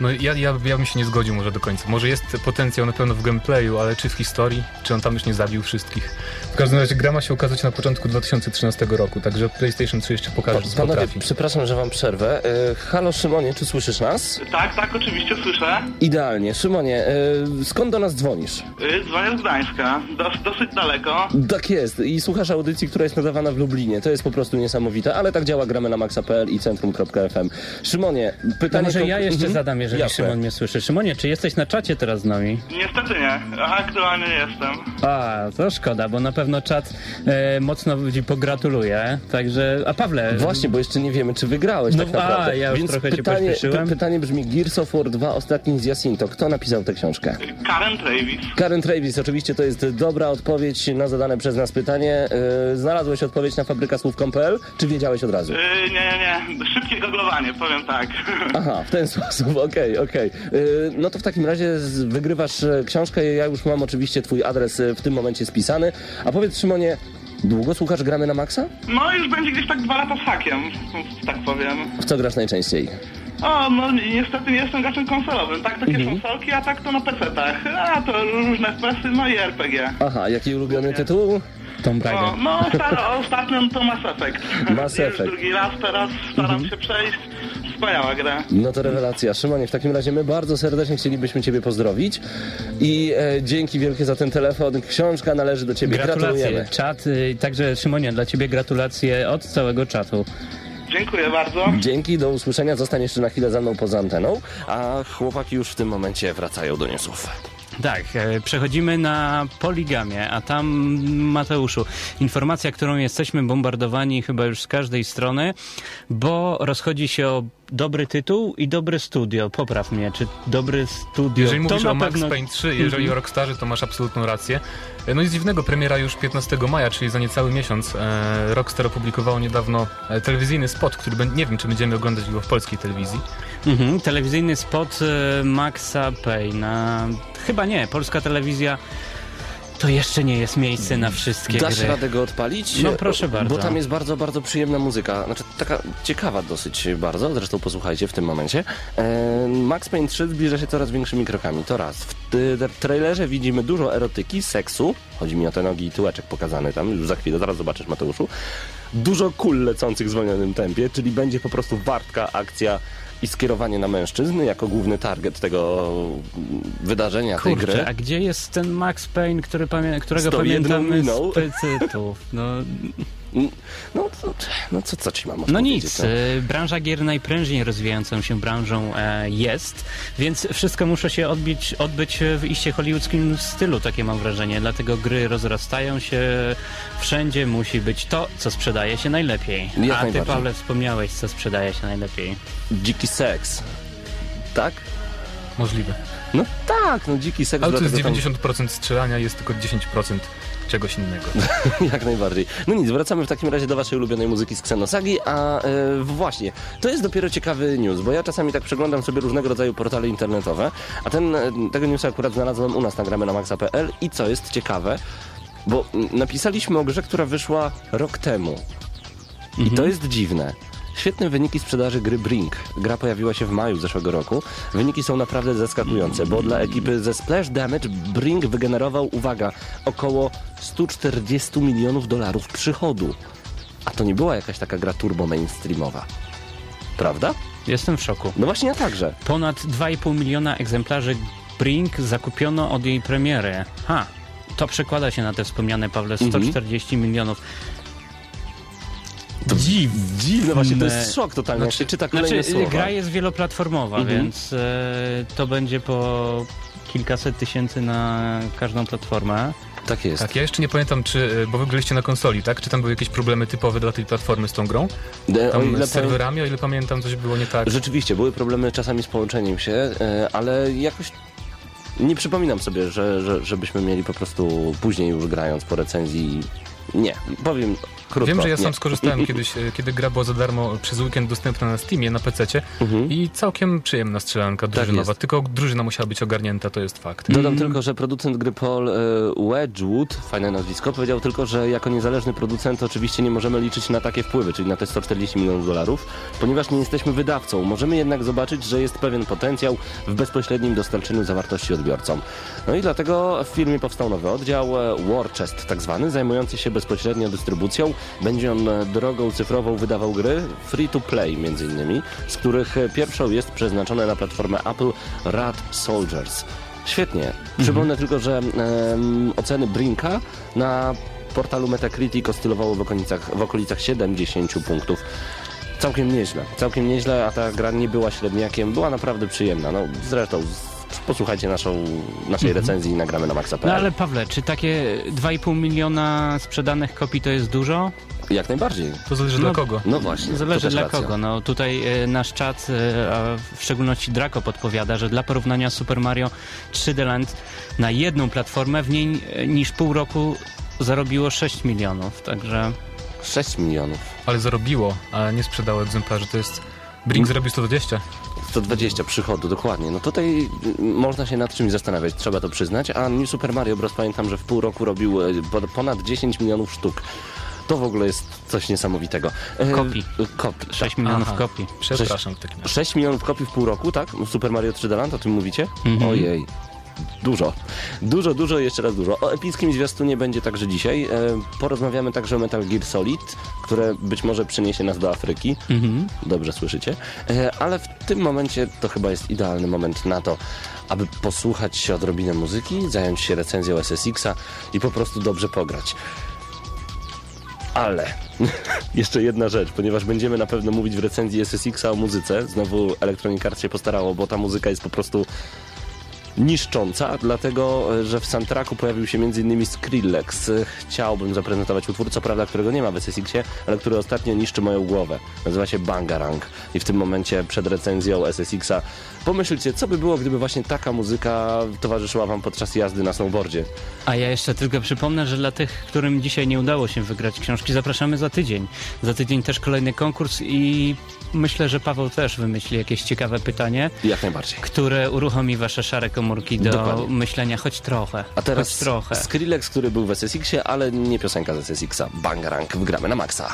No ja, ja, ja bym się nie zgodził może do końca. Może jest potencjał na pewno w gameplayu, ale czy w historii? Czy on tam już nie zabił wszystkich? W każdym razie gra ma się ukazać na początku 2013 roku, także PlayStation 3 jeszcze pokaże, co Panowie, potrafi. przepraszam, że wam przerwę. E, Halo Szymonie, czy słyszysz nas? Tak, tak, oczywiście słyszę. Idealnie. Szymonie, e, skąd do nas dzwonisz? Y, Dzwonię z Gdańska, Dos, dosyć daleko. Tak jest. I słuchasz audycji, która jest nadawana w Lublinie. To jest po prostu niesamowite, ale tak działa gramy na maxa.pl i centrum.fm. Szymonie, To pytanie... może ja jeszcze Mhm. zadam, jeżeli Jasne. Szymon mnie słyszy. Szymonie, czy jesteś na czacie teraz z nami? Niestety nie, aktualnie nie jestem. A, to szkoda, bo na pewno czat e, mocno ci pogratuluje. Także, a Pawle, Właśnie, bo jeszcze nie wiemy, czy wygrałeś No, tak naprawdę. a, ja już Więc trochę cię pytanie, pośpieszyłem. pytanie brzmi Gears of War 2, ostatni z Jacinto. Kto napisał tę książkę? Karen Travis. Karen Travis, oczywiście to jest dobra odpowiedź na zadane przez nas pytanie. Yy, znalazłeś odpowiedź na fabrykasłów.pl, czy wiedziałeś od razu? Y, nie, nie, nie, szybkie googlowanie, powiem tak. Aha, w ten sposób, okej, okej. Yy, No to w takim razie wygrywasz e, książkę. Ja już mam oczywiście twój adres e, w tym momencie spisany. A powiedz Szymonie, długo słuchasz gramy na maksa? No już będzie gdzieś tak dwa lata z hakiem, tak powiem. W co grasz najczęściej? O, no niestety nie jestem graczem konsolowym, tak, takie Mhm. konsolki, a tak to na PC-tach. A, to różne FPS-y, no i RPG. Aha, jaki ulubiony tytuł? Tomb Raider. No staro, ostatnio to Mass Effect. Mass Już Effect. Mhm. drugi raz teraz staram się przejść. Wspaniała gra. No to rewelacja. Szymonie, w takim razie my bardzo serdecznie chcielibyśmy Ciebie pozdrowić i e, dzięki wielkie za ten telefon. Książka należy do Ciebie. Gratulacje. Gratulujemy. Czat, y, także Szymonie, dla ciebie gratulacje od całego czatu. Dziękuję bardzo. Dzięki, do usłyszenia. Zostań jeszcze na chwilę za mną poza anteną, a chłopaki już w tym momencie wracają do newsów. Tak, e, przechodzimy na poligamię, a tam Mateuszu, informacja, którą jesteśmy bombardowani chyba już z każdej strony, bo rozchodzi się o dobry tytuł i dobre studio. Popraw mnie, czy dobry studio? Jeżeli mówisz o Max pewno- Payne 3, jeżeli o Rockstarze, to masz absolutną rację. E, No nic dziwnego, premiera już 15 maja, czyli za niecały miesiąc. E, Rockstar opublikowało niedawno telewizyjny spot, który nie wiem, czy będziemy oglądać go w polskiej telewizji. Mhm, telewizyjny spot Maxa Payna. Chyba nie, polska telewizja to jeszcze nie jest miejsce na wszystkie Dasz gry. radę go odpalić? No, proszę bardzo. Bo tam jest bardzo, bardzo przyjemna muzyka. Znaczy taka ciekawa dosyć bardzo, zresztą posłuchajcie w tym momencie. E, Max Payne 3 zbliża się coraz większymi krokami, to raz. W t- trailerze widzimy dużo erotyki, seksu. Chodzi mi o te nogi i tyłeczek pokazany tam, już za chwilę, zaraz zobaczysz Mateuszu. Dużo kul lecących w zwolnionym tempie, czyli będzie po prostu wartka akcja i skierowanie na mężczyzn jako główny target tego wydarzenia, tej Kurczę, gry. a gdzie jest ten Max Payne, który pamię- którego pamiętamy z pecytów? No, No, to, no co, co ci mam no nic, no? y, branża gier najprężniej rozwijającą się branżą e, jest, więc wszystko muszę się odbić, odbyć w iście hollywoodzkim stylu, takie mam wrażenie. Dlatego gry rozrastają się, wszędzie musi być to, co sprzedaje się najlepiej. Jak A ty. Pawle, wspomniałeś, co sprzedaje się najlepiej. Dziki seks. Tak? Możliwe. No tak, no dziki seks. Ale to jest dlatego tam- 90% strzelania, jest tylko 10% czegoś innego. Jak najbardziej. No nic, wracamy w takim razie do waszej ulubionej muzyki z Xenosagi, a e, właśnie, to jest dopiero ciekawy news, bo ja czasami tak przeglądam sobie różnego rodzaju portale internetowe, a ten, e, tego newsa akurat znalazłem u nas na gramy na maxa.pl i co jest ciekawe, bo napisaliśmy o grze, która wyszła rok temu. I to jest dziwne. Świetne wyniki sprzedaży gry Brink. Gra pojawiła się w maju zeszłego roku. Wyniki są naprawdę zaskakujące, bo dla ekipy ze Splash Damage Brink wygenerował, uwaga, około 140 milionów dolarów przychodu. A to nie była jakaś taka gra turbo mainstreamowa. Prawda? Jestem w szoku. No właśnie ja także. Ponad 2,5 miliona egzemplarzy Brink zakupiono od jej premiery. Ha! To przekłada się na te wspomniane, Pawle, Mhm. 140 milionów. Dziw, dziwne, właśnie to jest Znaczy- szok totalny, jak się czyta kolejne Znaczy, słowa. gra jest wieloplatformowa, Mhm. więc e, to będzie po kilkaset tysięcy na każdą platformę. Tak jest. Tak, ja jeszcze nie pamiętam, czy, bo wy graliście na konsoli, tak? Czy tam były jakieś problemy typowe dla tej platformy z tą grą? E, o Tam ile z serwerami, o ile pamiętam, coś było nie tak. Rzeczywiście, były problemy czasami z połączeniem się, e, ale jakoś nie przypominam sobie, że, że, żebyśmy mieli po prostu później już grając po recenzji. Nie, powiem krótko. Wiem, że ja nie. sam skorzystałem kiedyś, e, kiedy gra była za darmo przez weekend dostępna na Steamie, na PC Mhm. i całkiem przyjemna strzelanka drużynowa. jest. Tylko drużyna musiała być ogarnięta, to jest fakt. Dodam tylko, że producent gry Paul e, Wedgwood, fajne nazwisko, powiedział tylko, że jako niezależny producent oczywiście nie możemy liczyć na takie wpływy, czyli na te 140 milionów dolarów, ponieważ nie jesteśmy wydawcą. Możemy jednak zobaczyć, że jest pewien potencjał w bezpośrednim dostarczeniu zawartości odbiorcom. No i dlatego w firmie powstał nowy oddział, e, War Chest tak zwany, zajmujący się bezpośrednio dystrybucją. Będzie on drogą cyfrową wydawał gry free to play między innymi, z których pierwszą jest przeznaczone na platformę Apple Rat Soldiers. Świetnie. Przypomnę tylko, że em, oceny Brinka na portalu Metacritic oscylowało w okolicach, w okolicach 70 punktów. Całkiem nieźle, całkiem nieźle, a ta gra nie była średniakiem, była naprawdę przyjemna. No zresztą posłuchajcie naszą, naszej recenzji i nagramy na maxa.pl. No ale Pawle, czy takie 2,5 miliona sprzedanych kopii to jest dużo? Jak najbardziej. To zależy dla kogo. No właśnie. to Zależy dla racja. kogo. No tutaj e, nasz czat, e, a w szczególności Draco podpowiada, że dla porównania Super Mario 3D Land na jedną platformę w niej e, niż pół roku zarobiło 6 milionów, także 6 milionów. Ale zarobiło, a nie sprzedało egzemplarzy. To jest... Brink zarobił 120. 120 przychodu, dokładnie. No tutaj y, można się nad czymś zastanawiać, trzeba to przyznać. A New Super Mario Bros. pamiętam, że w pół roku robił e, po- ponad 10 milionów sztuk. To w ogóle jest coś niesamowitego. E, Kopii. Kopii. 6 tak. milionów Aha. kopii. Przepraszam w takim razie. 6 milionów kopii w pół roku, tak? Super Mario 3D Land, o tym mówicie? Mhm. Ojej. Dużo. Dużo, dużo jeszcze raz dużo. O epickim zwiastunie będzie także dzisiaj. E, porozmawiamy także o Metal Gear Solid, które być może przyniesie nas do Afryki. Mhm. Dobrze słyszycie. E, ale w tym momencie to chyba jest idealny moment na to, aby posłuchać się odrobinę muzyki, zająć się recenzją SSX-a i po prostu dobrze pograć. Ale jeszcze jedna rzecz, ponieważ będziemy na pewno mówić w recenzji SSX-a o muzyce. Znowu Electronic Arts się postarało, bo ta muzyka jest po prostu niszcząca, dlatego e, że w soundtracku pojawił się m.in. Skrillex. E, Chciałbym zaprezentować utwór, co prawda, którego nie ma w SSX-ie, ale który ostatnio niszczy moją głowę. Nazywa się Bangarang i w tym momencie przed recenzją SSX-a pomyślcie, co by było, gdyby właśnie taka muzyka towarzyszyła wam podczas jazdy na snowboardzie. A ja jeszcze tylko przypomnę, że dla tych, którym dzisiaj nie udało się wygrać książki, zapraszamy za tydzień. Za tydzień też kolejny konkurs i myślę, że Paweł też wymyśli jakieś ciekawe pytanie, Jak najbardziej. które uruchomi wasze szare komórki do Dokładnie. myślenia choć trochę. A teraz choć trochę. Skrillex, który był w SSX-ie, ale nie piosenka z SSX-a. Bangarang, wgramy na maksa.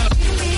up.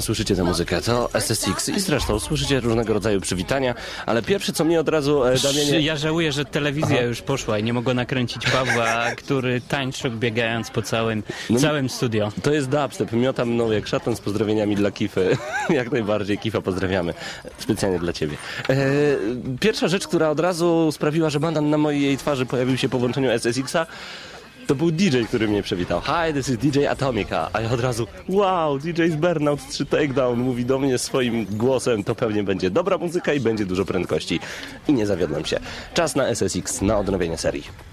Pewno słyszycie tę muzykę, to SSX i zresztą słyszycie różnego rodzaju przywitania, ale pierwsze co mnie od razu, e, Damianie... Ja żałuję, że telewizja Aha. już poszła i nie mogła nakręcić Pawła, który tańczył biegając po całym, No, całym studio. To jest dubstep, miota mną jak szatan z pozdrowieniami dla Kify. jak najbardziej, Kifa pozdrawiamy. Specjalnie dla ciebie. E, pierwsza rzecz, która od razu sprawiła, że bandan na mojej twarzy pojawił się po włączeniu SSX-a, to był DJ, który mnie przywitał. Hi, this is DJ Atomica. A ja od razu, wow, DJ z Burnout 3 Takedown mówi do mnie swoim głosem, to pewnie będzie dobra muzyka i będzie dużo prędkości. I nie zawiodłem się. Czas na SSX, na odnowienie serii.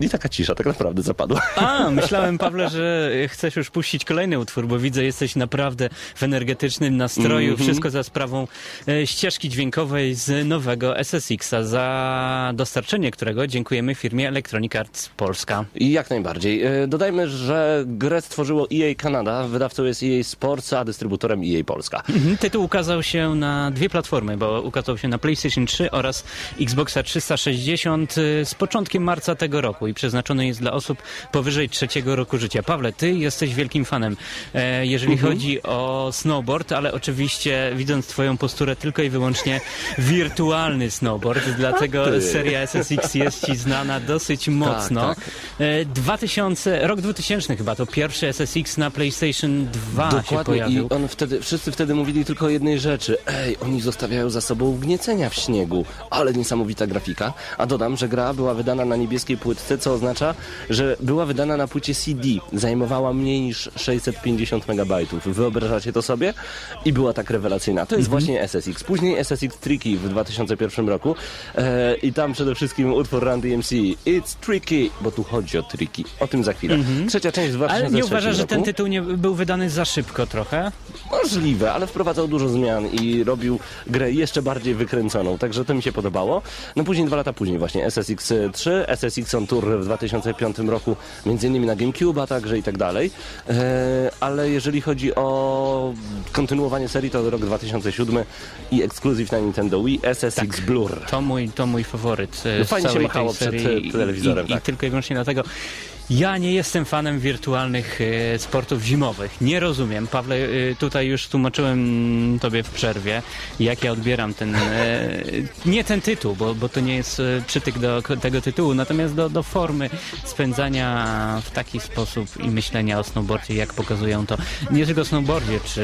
I taka cisza tak naprawdę zapadła. A, myślałem, Pawle, że chcesz już puścić kolejny utwór, bo widzę, jesteś naprawdę w energetycznym nastroju. Mhm. Wszystko za sprawą e, ścieżki dźwiękowej z nowego SSX-a, za dostarczenie którego dziękujemy firmie Electronic Arts Polska. I jak najbardziej. E, Dodajmy, że grę stworzyło EA Kanada, wydawcą jest EA Sports, a dystrybutorem EA Polska. Mhm, Tytuł ukazał się na dwie platformy, bo ukazał się na PlayStation 3 oraz Xboxa 360 y, z początkiem marca tego roku i przeznaczony jest dla osób powyżej trzeciego roku życia. Pawle, ty jesteś wielkim fanem, e, jeżeli Mhm. chodzi o snowboard, ale oczywiście widząc twoją posturę tylko i wyłącznie wirtualny snowboard, dlatego seria SSX jest ci znana dosyć mocno. tak. E, 2000, rok 2000 chyba, to pierwszy SSX na PlayStation 2 się Dokładnie pojawił. i on wtedy, wszyscy wtedy mówili tylko o jednej rzeczy. Ej, oni zostawiają za sobą wgniecenia w śniegu, ale niesamowita grafika. A dodam, że gra była wydana na niebieskiej płytce, co oznacza, że była wydana na płycie CD. Zajmowała mniej niż 650 megabajtów. Wyobrażacie to sobie? I była tak rewelacyjna. To jest właśnie SSX. Później SSX Tricky w 2001 roku e, i tam przede wszystkim utwór Run DMC. It's tricky, bo tu chodzi o tricky. O tym za chwilę. Trzecia część 2003 Ale nie uważasz, że ten tytuł nie był wydany za szybko trochę? Możliwe, ale wprowadzał dużo zmian i robił grę jeszcze bardziej wykręconą, także to mi się podobało. No później, dwa lata później właśnie SSX 3, SSX on Tour w 2005 roku, między innymi na GameCube, a także i tak dalej. E, ale jeżeli chodzi o kontynuowanie serii, to rok 2007 i ekskluzyw na Nintendo Wii SSX Blur. To mój, to mój faworyt e, No fajnie się machało przed, e, telewizorem, i, tak. i tylko i wyłącznie dlatego. Ja nie jestem fanem wirtualnych e, sportów zimowych. Nie rozumiem. Pawle, e, tutaj już tłumaczyłem tobie w przerwie, jak ja odbieram ten, e, nie ten tytuł, bo, bo to nie jest przytyk do tego tytułu, natomiast do, do formy spędzania w taki sposób i myślenia o snowboardzie, jak pokazują to nie tylko snowboardzie, czy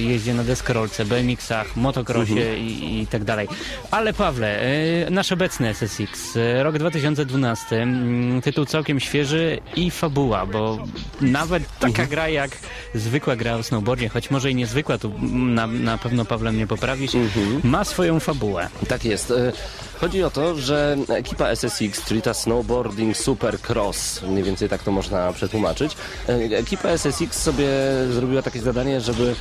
jeździe na deskorolce, BMX-ach, motocrossie i, i tak dalej. Ale Pawle, nasz obecny SSX, rok 2012, mm, tytuł całkiem świeży i fabuła, bo nawet taka gra jak zwykła gra o snowboardzie, choć może i niezwykła, tu na, na pewno Pawle mnie poprawisz, ma swoją fabułę. Tak jest. E, Chodzi o to, że ekipa SSX, czyli ta Snowboarding Supercross, mniej więcej tak to można przetłumaczyć, e, ekipa SSX sobie zrobiła takie zadanie, żeby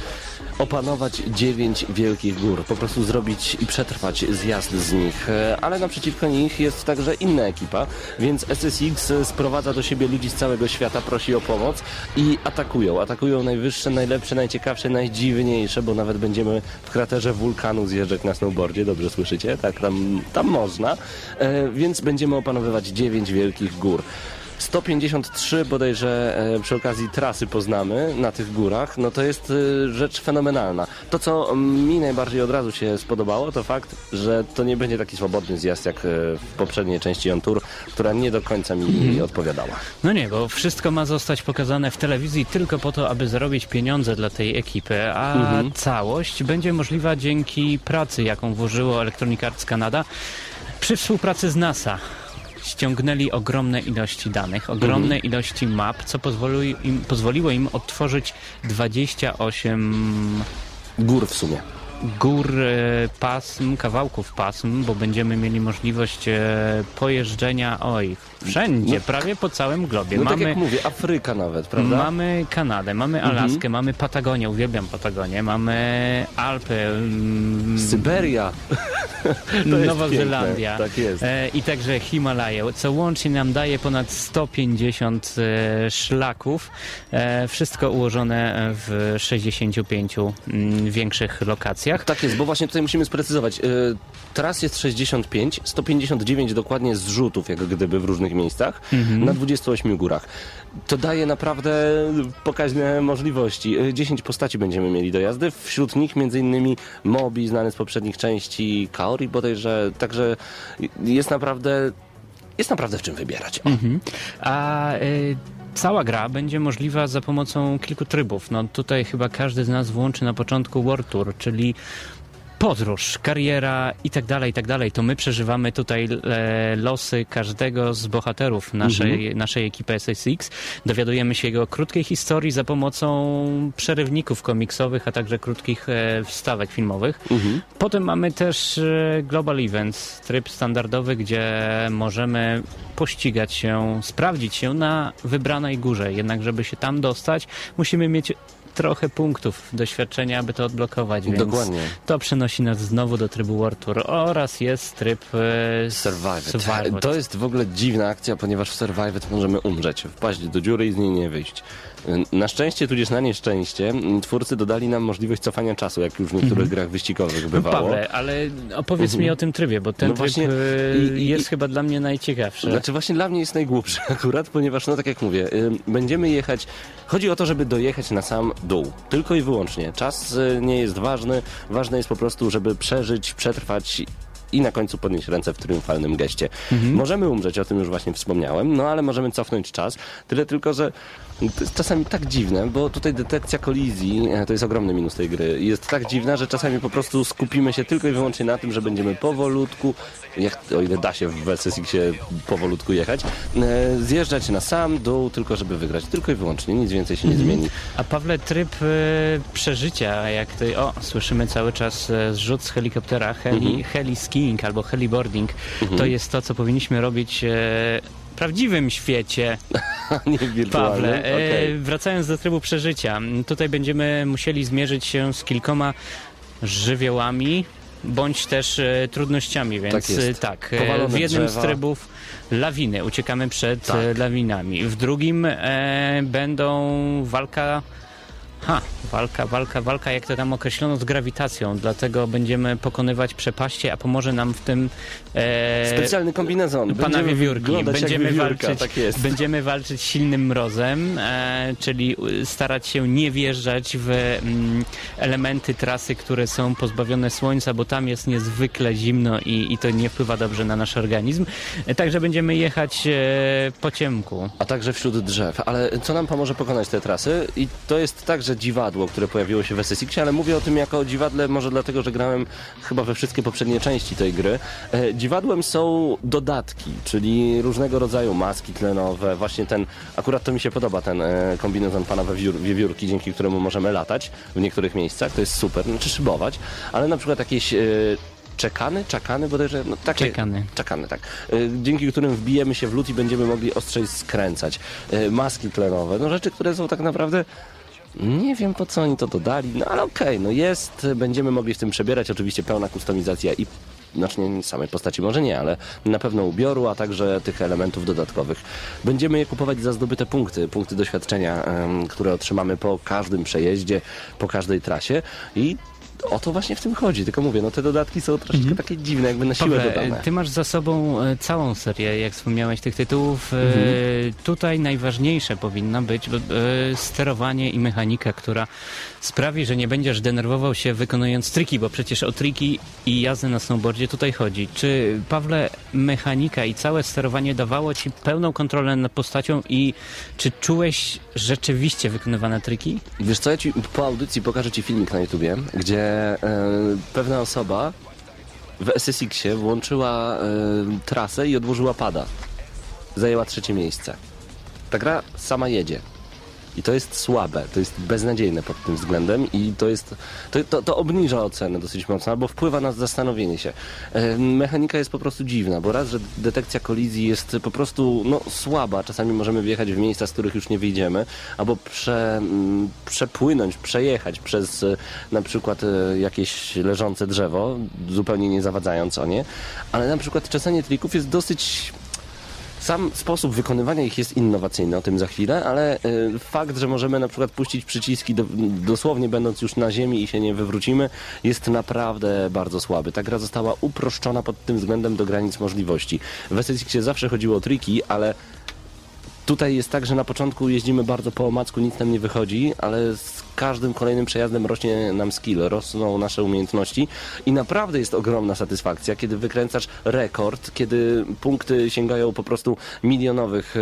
opanować dziewięć wielkich gór, po prostu zrobić i przetrwać zjazd z nich. E, Ale naprzeciwko nich jest także inna ekipa, więc SSX sprowadza do siebie ludzi z całego świata, prosi o pomoc i atakują. Atakują najwyższe, najlepsze, najciekawsze, najdziwniejsze, bo nawet będziemy w kraterze wulkanu zjeżdżać na snowboardzie, dobrze słyszycie? Tak, tam, tam można. E, więc będziemy opanowywać dziewięć wielkich gór. 153 bodajże e, przy okazji trasy poznamy na tych górach, no to jest e, rzecz fenomenalna. To, co mi najbardziej od razu się spodobało, to fakt, że to nie będzie taki swobodny zjazd jak e, w poprzedniej części On Tour, która nie do końca mi odpowiadała. No nie, bo wszystko ma zostać pokazane w telewizji tylko po to, aby zarobić pieniądze dla tej ekipy, a Mhm. całość będzie możliwa dzięki pracy, jaką włożyło Electronic Arts Canada przy współpracy z NASA. Ściągnęli ogromne ilości danych, ogromne Mhm. ilości map, co pozwoli im, pozwoliło im odtworzyć 28 Gór w sumie. Gór, e, pasm, kawałków pasm, bo będziemy mieli możliwość e, pojeżdżenia, oj, wszędzie, No, prawie po całym globie. No tak mamy, jak mówię, Afryka nawet, prawda? mamy Kanadę, mamy Alaskę, mamy Patagonię, uwielbiam Patagonię, mamy Alpy, mm, Syberia. Nowa Zelandia tak jest. e, i także Himalaje, co łącznie nam daje ponad 150 e, szlaków. E, wszystko ułożone w 65 mm, większych lokacjach. Tak jest, bo właśnie tutaj musimy sprecyzować. Y, Tras jest 65, 159 dokładnie zrzutów, jak gdyby w różnych miejscach, na 28 górach. To daje naprawdę pokaźne możliwości. Y, 10 postaci będziemy mieli do jazdy, wśród nich m.in. Mobi, znany z poprzednich części, Kaori bodajże, także jest naprawdę, jest naprawdę w czym wybierać. O. A y, cała gra będzie możliwa za pomocą kilku trybów. No tutaj chyba każdy z nas włączy na początku World Tour, czyli podróż, kariera i tak dalej, i tak dalej. To my przeżywamy tutaj e, losy każdego z bohaterów naszej, naszej ekipy SSX. Dowiadujemy się jego krótkiej historii za pomocą przerywników komiksowych, a także krótkich e, wstawek filmowych. Potem mamy też e, Global Events, tryb standardowy, gdzie możemy pościgać się, sprawdzić się na wybranej górze. Jednak, żeby się tam dostać, musimy mieć trochę punktów doświadczenia, aby to odblokować, więc Dokładnie. to przenosi nas znowu do trybu World Tour oraz jest tryb e. Survivor. To jest w ogóle dziwna akcja, ponieważ w Survivor możemy umrzeć, wpaść do dziury i z niej nie wyjść. Na szczęście, tudzież na nieszczęście, twórcy dodali nam możliwość cofania czasu, jak już w niektórych grach wyścigowych bywało. Mhm. Pawle, ale opowiedz mi o tym trybie, bo ten No tryb właśnie, e, i- i- jest chyba dla mnie najciekawszy. Znaczy właśnie dla mnie jest najgłupszy akurat, ponieważ no tak jak mówię, y, będziemy jechać, chodzi o to, żeby dojechać na sam dół, tylko i wyłącznie. Czas y, nie jest ważny, ważne jest po prostu, żeby przeżyć, przetrwać i na końcu podnieść ręce w triumfalnym geście. Możemy umrzeć, o tym już właśnie wspomniałem, no ale możemy cofnąć czas, tyle tylko, że to jest czasami tak dziwne, bo tutaj detekcja kolizji, e, to jest ogromny minus tej gry, jest tak dziwna, że czasami po prostu skupimy się tylko i wyłącznie na tym, że będziemy powolutku, jak, o ile da się w SSX-ie powolutku jechać, e, zjeżdżać na sam dół, tylko żeby wygrać, tylko i wyłącznie, nic więcej się nie zmieni. A Pawle, tryb e, przeżycia, jak ty, o, słyszymy cały czas zrzut z helikoptera, heli, Mhm. heli skiing albo heliboarding, to jest to, co powinniśmy robić w prawdziwym świecie, nie. Pawle. E, Okej. Wracając do trybu przeżycia, tutaj będziemy musieli zmierzyć się z kilkoma żywiołami, bądź też e, trudnościami, więc Tak e, tak, e, w jednym drzewa. z trybów lawiny, uciekamy przed Tak. lawinami. W drugim będą walka Ha, walka, walka, walka, jak to tam określono, z grawitacją, dlatego będziemy pokonywać przepaście, a pomoże nam w tym e, Specjalny kombinezon. Pana wiewiórki. Będziemy wiewiórka, walczyć, Tak jest. będziemy walczyć silnym mrozem, e, czyli starać się nie wjeżdżać w mm, elementy trasy, które są pozbawione słońca, bo tam jest niezwykle zimno i, i to nie wpływa dobrze na nasz organizm. E, Także będziemy jechać e, po ciemku. A także wśród drzew. Ale co nam pomoże pokonać te trasy? I to jest także dziwadło, które pojawiło się w SSX, ale mówię o tym jako o dziwadle może dlatego, że grałem chyba we wszystkie poprzednie części tej gry. E, dziwadłem są dodatki, czyli różnego rodzaju maski tlenowe. Właśnie ten, akurat to mi się podoba, ten e, kombinezon pana wiewiór, wiewiórki, dzięki któremu możemy latać w niektórych miejscach. To jest super, znaczy szybować, ale na przykład jakieś... E, Czekany, czakany bodajże, no takie, Czekany. Czekany, tak. Dzięki którym wbijemy się w lód i będziemy mogli ostrzej skręcać. Maski tlenowe, no rzeczy, które są tak naprawdę... Nie wiem po co oni to dodali, no ale okej, no jest, będziemy mogli w tym przebierać, oczywiście pełna kustomizacja i znaczy nie samej postaci może nie, ale na pewno ubioru, a także tych elementów dodatkowych. Będziemy je kupować za zdobyte punkty, punkty doświadczenia, które otrzymamy po każdym przejeździe, po każdej trasie i o to właśnie w tym chodzi. Tylko mówię, no te dodatki są troszeczkę takie dziwne, jakby na siłę Pawle, dodane. ty masz za sobą e, całą serię, jak wspomniałeś, tych tytułów. E, Mhm. Tutaj najważniejsze powinna być e, sterowanie i mechanika, która sprawi, że nie będziesz denerwował się wykonując triki, bo przecież o triki i jazdę na snowboardzie tutaj chodzi. Czy, Pawle, mechanika i całe sterowanie dawało ci pełną kontrolę nad postacią i czy czułeś rzeczywiście wykonywane triki? Wiesz co, ja ci po audycji pokażę ci filmik na YouTubie, gdzie e, pewna osoba w SSX-ie włączyła e, trasę i odłożyła pada. Zajęła trzecie miejsce. Ta gra sama jedzie. I to jest słabe, to jest beznadziejne pod tym względem i to jest, to, to, to obniża ocenę dosyć mocno, albo wpływa na zastanowienie się. E, mechanika jest po prostu dziwna, bo raz, że detekcja kolizji jest po prostu no, słaba, czasami możemy wjechać w miejsca, z których już nie wyjdziemy, albo prze, przepłynąć, przejechać przez e, na przykład e, jakieś leżące drzewo, zupełnie nie zawadzając o nie, ale na przykład czesanie trików jest dosyć sam sposób wykonywania ich jest innowacyjny, o tym za chwilę, ale y, fakt, że możemy na przykład puścić przyciski do, dosłownie będąc już na ziemi i się nie wywrócimy, jest naprawdę bardzo słaby. Ta gra została uproszczona pod tym względem do granic możliwości. W SSX zawsze chodziło o triki, ale Tutaj jest tak, że na początku jeździmy bardzo po omacku, nic nam nie wychodzi, ale z każdym kolejnym przejazdem rośnie nam skill, rosną nasze umiejętności i naprawdę jest ogromna satysfakcja, kiedy wykręcasz rekord, kiedy punkty sięgają po prostu milionowych e,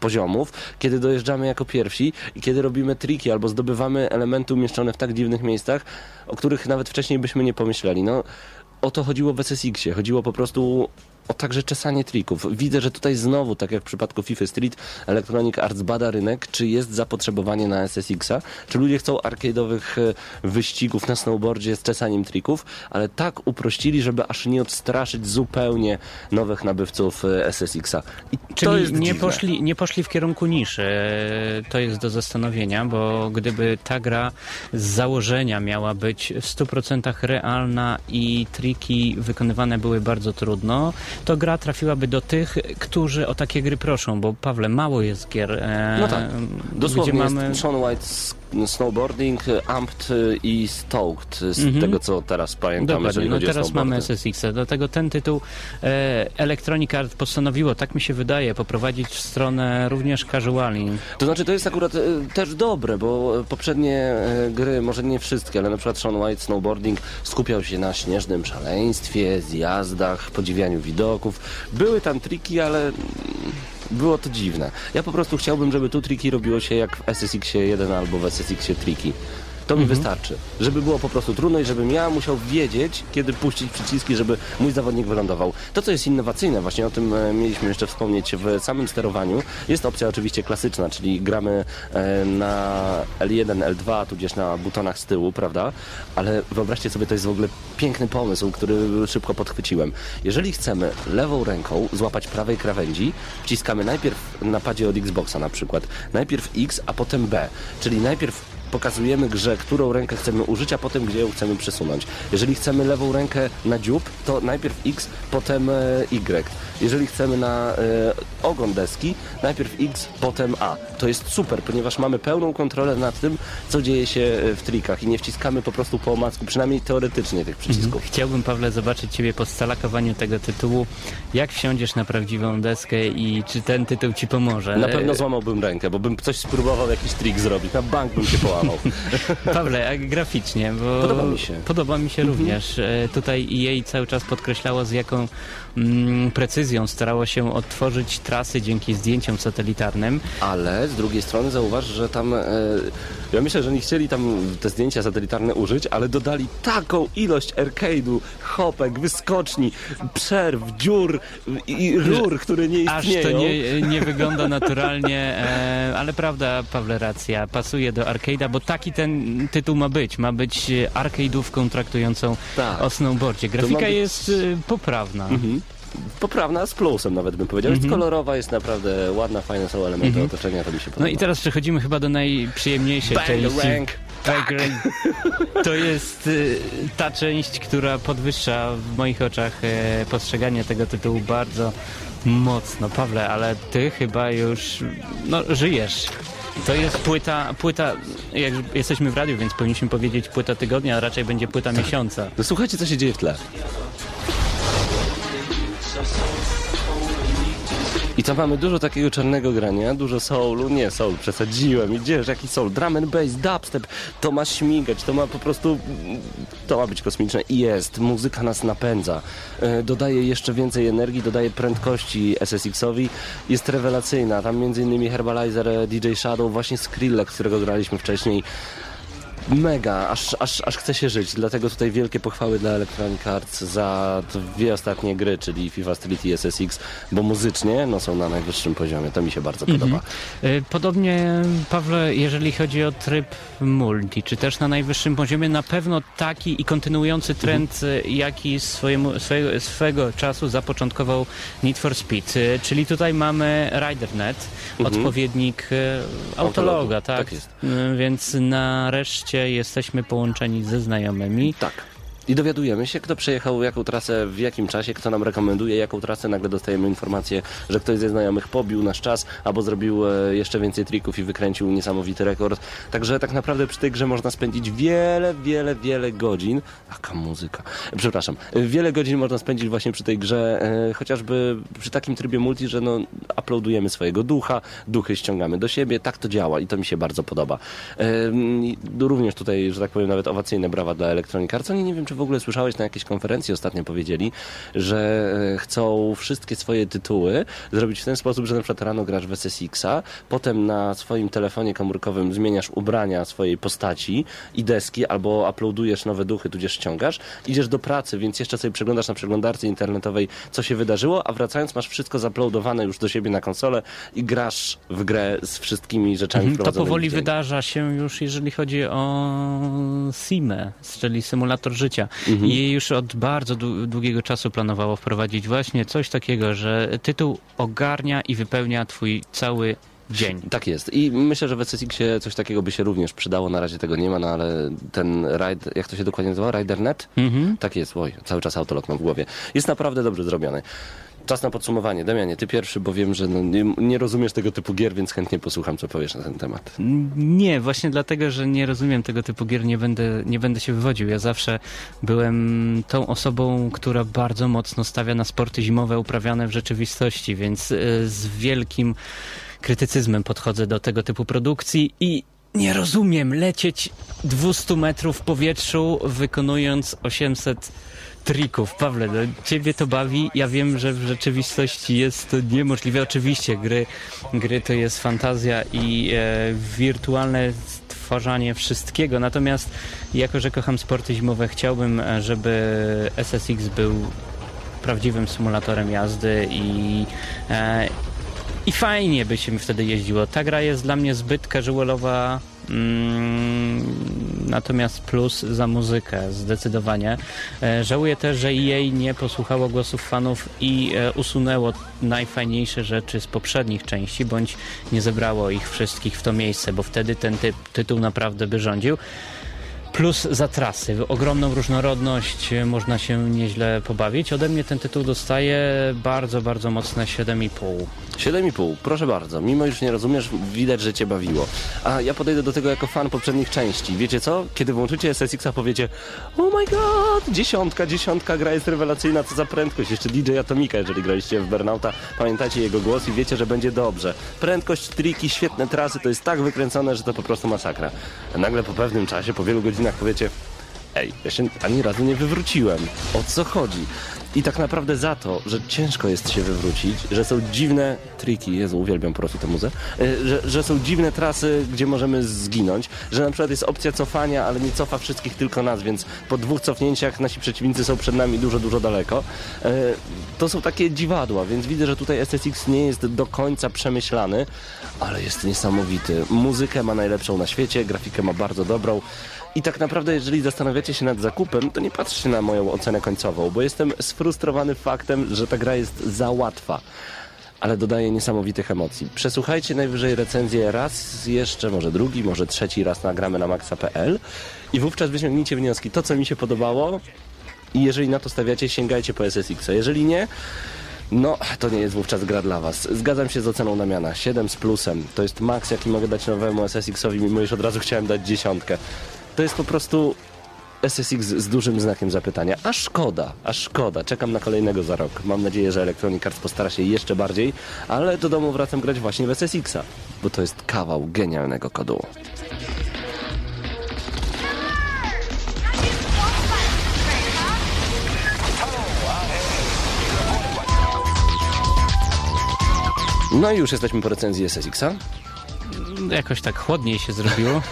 poziomów, kiedy dojeżdżamy jako pierwsi i kiedy robimy triki albo zdobywamy elementy umieszczone w tak dziwnych miejscach, o których nawet wcześniej byśmy nie pomyśleli. No, o to chodziło w SSX-ie. Chodziło po prostu o także czesanie trików. Widzę, że tutaj znowu, tak jak w przypadku FIFA Street, Electronic Arts bada rynek, czy jest zapotrzebowanie na SSX-a, czy ludzie chcą arcade'owych e, wyścigów na snowboardzie z czesaniem trików, ale tak uprościli, żeby aż nie odstraszyć zupełnie nowych nabywców e, SSX-a. I to Czyli nie dziwne. poszli, nie poszli w kierunku niszy. E, To jest do zastanowienia, bo gdyby ta gra z założenia miała być w 100% realna i triki wykonywane były bardzo trudno, to gra trafiłaby do tych, którzy o takie gry proszą, bo Pawle, mało jest gier. e, No tak. Dosłownie gdzie jest mamy... Sean White snowboarding, amped i stoked z Mhm. tego, co teraz pamiętam, Dokładnie, jeżeli no teraz mamy SSX, dlatego ten tytuł e, Electronic Arts postanowiło, tak mi się wydaje, poprowadzić w stronę również casuali. To znaczy, to jest akurat e, też dobre, bo poprzednie e, gry, może nie wszystkie, ale na przykład Sean White Snowboarding skupiał się na śnieżnym szaleństwie, zjazdach, podziwianiu widoków. Były tam triki, ale było to dziwne. Ja po prostu chciałbym, żeby tu triki robiło się jak w SSX 1 albo w SSX triki. To mi wystarczy. Żeby było po prostu trudno i żebym ja musiał wiedzieć, kiedy puścić przyciski, żeby mój zawodnik wylądował. To, co jest innowacyjne, właśnie o tym e, mieliśmy jeszcze wspomnieć w samym sterowaniu, jest opcja oczywiście klasyczna, czyli gramy e, na L1, L2, tudzież na butonach z tyłu, prawda? Ale wyobraźcie sobie, to jest w ogóle piękny pomysł, który szybko podchwyciłem. Jeżeli chcemy lewą ręką złapać prawej krawędzi, wciskamy najpierw na padzie od Xboxa na przykład, najpierw X, a potem B, czyli najpierw pokazujemy grze, którą rękę chcemy użyć, a potem gdzie ją chcemy przesunąć. Jeżeli chcemy lewą rękę na dziób, to najpierw X, potem e, Y. Jeżeli chcemy na e, ogon deski, najpierw X, potem A. To jest super, ponieważ mamy pełną kontrolę nad tym, co dzieje się e, w trikach i nie wciskamy po prostu po omacku, przynajmniej teoretycznie tych przycisków. Chciałbym, Pawle, zobaczyć Ciebie po stalakowaniu tego tytułu. Jak wsiądziesz na prawdziwą deskę i czy ten tytuł Ci pomoże? Na pewno złamałbym rękę, bo bym coś spróbował jakiś trik zrobić. Na bank bym się połamał. Pawle, a graficznie, bo Podoba mi się. Podoba mi się również. E, Tutaj jej cały czas podkreślało, z jaką precyzją starało się odtworzyć trasy dzięki zdjęciom satelitarnym. Ale z drugiej strony zauważ, że tam. E, ja myślę, że nie chcieli tam te zdjęcia satelitarne użyć, ale dodali taką ilość arcade'u, hopek, wyskoczni, przerw, dziur i rur, które nie Aż istnieją. to nie, nie wygląda naturalnie, e, ale prawda, Pawle, racja, pasuje do arcade'a, bo taki ten tytuł ma być. Ma być arcade'ówką traktującą Tak. o snowboardzie. Grafika być- jest e, poprawna. Mhm. Poprawna z plusem nawet bym powiedział. Jest kolorowa, jest naprawdę ładna, fajne są elementy otoczenia, to mi się podoba. No i teraz przechodzimy chyba do najprzyjemniejszej Bang części. rank. Bangarang. To jest y, ta część, która podwyższa w moich oczach e, postrzeganie tego tytułu bardzo mocno. Pawle, ale ty chyba już no, żyjesz. To jest płyta, płyta, jak jesteśmy w radiu, więc powinniśmy powiedzieć płyta tygodnia, a raczej będzie płyta miesiąca. No słuchajcie, co się dzieje w tle. I tam mamy dużo takiego czarnego grania, dużo soulu, nie soul, przesadziłem, idziesz, jaki soul, drum and bass, dubstep, to ma śmigać, to ma po prostu, to ma być kosmiczne. I jest, muzyka nas napędza, e, dodaje jeszcze więcej energii, dodaje prędkości SSX-owi, jest rewelacyjna, tam między innymi Herbalizer, e, DJ Shadow, właśnie Skrillex, którego graliśmy wcześniej, Mega, aż, aż, aż chce się żyć, dlatego tutaj wielkie pochwały dla Electronic Arts za dwie ostatnie gry, czyli FIFA Street i SSX, bo muzycznie no, są na najwyższym poziomie, to mi się bardzo podoba. Y, Podobnie, Pawle, jeżeli chodzi o tryb multi, czy też na najwyższym poziomie, na pewno taki i kontynuujący trend, y, jaki swojemu, swojego, swego czasu zapoczątkował Need for Speed. Y, Czyli tutaj mamy RiderNet, odpowiednik y, Autologa, tak? tak jest. Więc nareszcie jesteśmy połączeni ze znajomymi. Tak. I dowiadujemy się, kto przejechał jaką trasę, w jakim czasie, kto nam rekomenduje jaką trasę. Nagle dostajemy informację, że ktoś ze znajomych pobił nasz czas, albo zrobił e, jeszcze więcej trików i wykręcił niesamowity rekord. Także tak naprawdę przy tej grze można spędzić wiele, wiele, wiele godzin. Jaka muzyka. Przepraszam. E, Wiele godzin można spędzić właśnie przy tej grze, e, chociażby przy takim trybie multi, że no, uploadujemy swojego ducha, duchy ściągamy do siebie. Tak to działa i to mi się bardzo podoba. Również tutaj, że tak powiem, nawet owacyjne brawa dla Electronic Arts. Oni nie wiem, czy w ogóle słyszałeś na jakiejś konferencji ostatnio powiedzieli, że e, chcą wszystkie swoje tytuły zrobić w ten sposób, że na przykład rano grasz w SSX-a, potem na swoim telefonie komórkowym zmieniasz ubrania swojej postaci i deski, albo uploadujesz nowe duchy, tudzież ściągasz, idziesz do pracy, więc jeszcze sobie przeglądasz na przeglądarce internetowej, co się wydarzyło, a wracając masz wszystko zaploadowane już do siebie na konsolę i grasz w grę z wszystkimi rzeczami Mhm, To powoli wydarza się już, jeżeli chodzi o SIMę, czyli symulator życia. I już od bardzo dłu- długiego czasu planowało wprowadzić właśnie coś takiego, że tytuł ogarnia i wypełnia twój cały dzień. Tak jest. I myślę, że w SSX-ie coś takiego by się również przydało. Na razie tego nie ma, no ale ten ride, jak to się dokładnie nazywa? RiderNet? Mhm. Tak jest, oj, cały czas autolog mam w głowie. Jest naprawdę dobrze zrobiony. Czas na podsumowanie. Damianie, ty pierwszy, bo wiem, że no, nie, nie rozumiesz tego typu gier, więc chętnie posłucham, co powiesz na ten temat. Nie, właśnie dlatego, że nie rozumiem tego typu gier, nie będę, nie będę się wywodził. Ja zawsze byłem tą osobą, która bardzo mocno stawia na sporty zimowe uprawiane w rzeczywistości, więc y, z wielkim krytycyzmem podchodzę do tego typu produkcji i nie rozumiem lecieć 200 metrów w powietrzu, wykonując 800 trików. Pawle, no, ciebie to bawi. Ja wiem, że w rzeczywistości jest to niemożliwe. Oczywiście gry, gry to jest fantazja i e, wirtualne stwarzanie wszystkiego. Natomiast jako, że kocham sporty zimowe, chciałbym, e, żeby SSX był prawdziwym symulatorem jazdy i e, i fajnie by się mi wtedy jeździło. Ta gra jest dla mnie zbyt casualowa natomiast plus za muzykę, zdecydowanie. E, żałuję też, że jej nie posłuchało głosów fanów i e, usunęło najfajniejsze rzeczy z poprzednich części, bądź nie zebrało ich wszystkich w to miejsce, bo wtedy ten typ, tytuł naprawdę by rządził. Plus za trasy, ogromną różnorodność, e, można się nieźle pobawić. Ode mnie ten tytuł dostaje bardzo, bardzo mocne 7,5. 7,5, proszę bardzo. Mimo już nie rozumiesz, widać, że cię bawiło. A ja podejdę do tego jako fan poprzednich części. Wiecie co? Kiedy włączycie SSX-a powiecie Oh my god, dziesiątka, dziesiątka, gra jest rewelacyjna, co za prędkość. Jeszcze DJ Atomika, jeżeli graliście w Burnouta, pamiętacie jego głos i wiecie, że będzie dobrze. Prędkość, triki, świetne trasy, to jest tak wykręcone, że to po prostu masakra. A nagle po pewnym czasie, po wielu godzinach powiecie Ej, ja się ani razu nie wywróciłem. O co chodzi? I tak naprawdę za to, że ciężko jest się wywrócić, że są dziwne triki, Jezu, uwielbiam po prostu tę muzę, y, że, że są dziwne trasy, gdzie możemy zginąć, że na przykład jest opcja cofania, ale nie cofa wszystkich, tylko nas, więc po dwóch cofnięciach nasi przeciwnicy są przed nami dużo, dużo daleko. Y, To są takie dziwadła, więc widzę, że tutaj SSX nie jest do końca przemyślany, ale jest niesamowity. Muzykę ma najlepszą na świecie, grafikę ma bardzo dobrą. I tak naprawdę, jeżeli zastanawiacie się nad zakupem, to nie patrzcie na moją ocenę końcową, bo jestem sfrustrowany faktem, że ta gra jest za łatwa. Ale dodaje niesamowitych emocji. Przesłuchajcie najwyżej recenzję raz jeszcze, może drugi, może trzeci raz nagramy na maxa.pl i wówczas wyciągnijcie wnioski. To, co mi się podobało i jeżeli na to stawiacie, sięgajcie po SSX. -a. Jeżeli nie, no, to nie jest wówczas gra dla Was. Zgadzam się z oceną Damiana. 7 z plusem. To jest maks, jaki mogę dać nowemu SSX-owi, mimo iż od razu chciałem dać dziesiątkę. To jest po prostu SSX z dużym znakiem zapytania. A szkoda, a szkoda. Czekam na kolejnego za rok. Mam nadzieję, że Electronic Arts postara się jeszcze bardziej, ale do domu wracam grać właśnie w SSX-a, bo to jest kawał genialnego kodu. No i już jesteśmy po recenzji SSX-a. Jakoś tak chłodniej się zrobiło.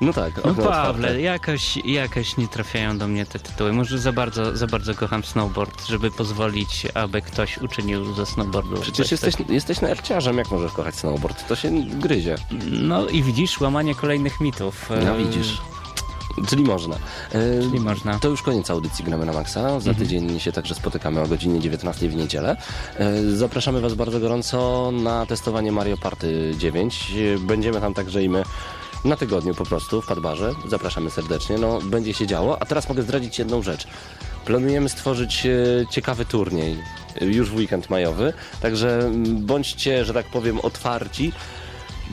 No tak, No Pawle, otwarte. jakoś, jakoś nie trafiają do mnie te tytuły. Może za bardzo, za bardzo kocham snowboard, żeby pozwolić, aby ktoś uczynił ze snowboardu. Przecież jesteś, takiego. jesteś nerciarzem, jak możesz kochać snowboard? To się gryzie. No i widzisz, łamanie kolejnych mitów. No widzisz. Czyli można. E, Czyli można. To już koniec audycji Gramy na Maxa. Za tydzień się także spotykamy o godzinie 19 w niedzielę. E, Zapraszamy Was bardzo gorąco na testowanie Mario Party 9. E, Będziemy tam także i my na tygodniu po prostu w Padbarze. Zapraszamy serdecznie. No, będzie się działo. A teraz mogę zdradzić jedną rzecz. Planujemy stworzyć e, ciekawy turniej już w weekend majowy. Także bądźcie, że tak powiem, otwarci.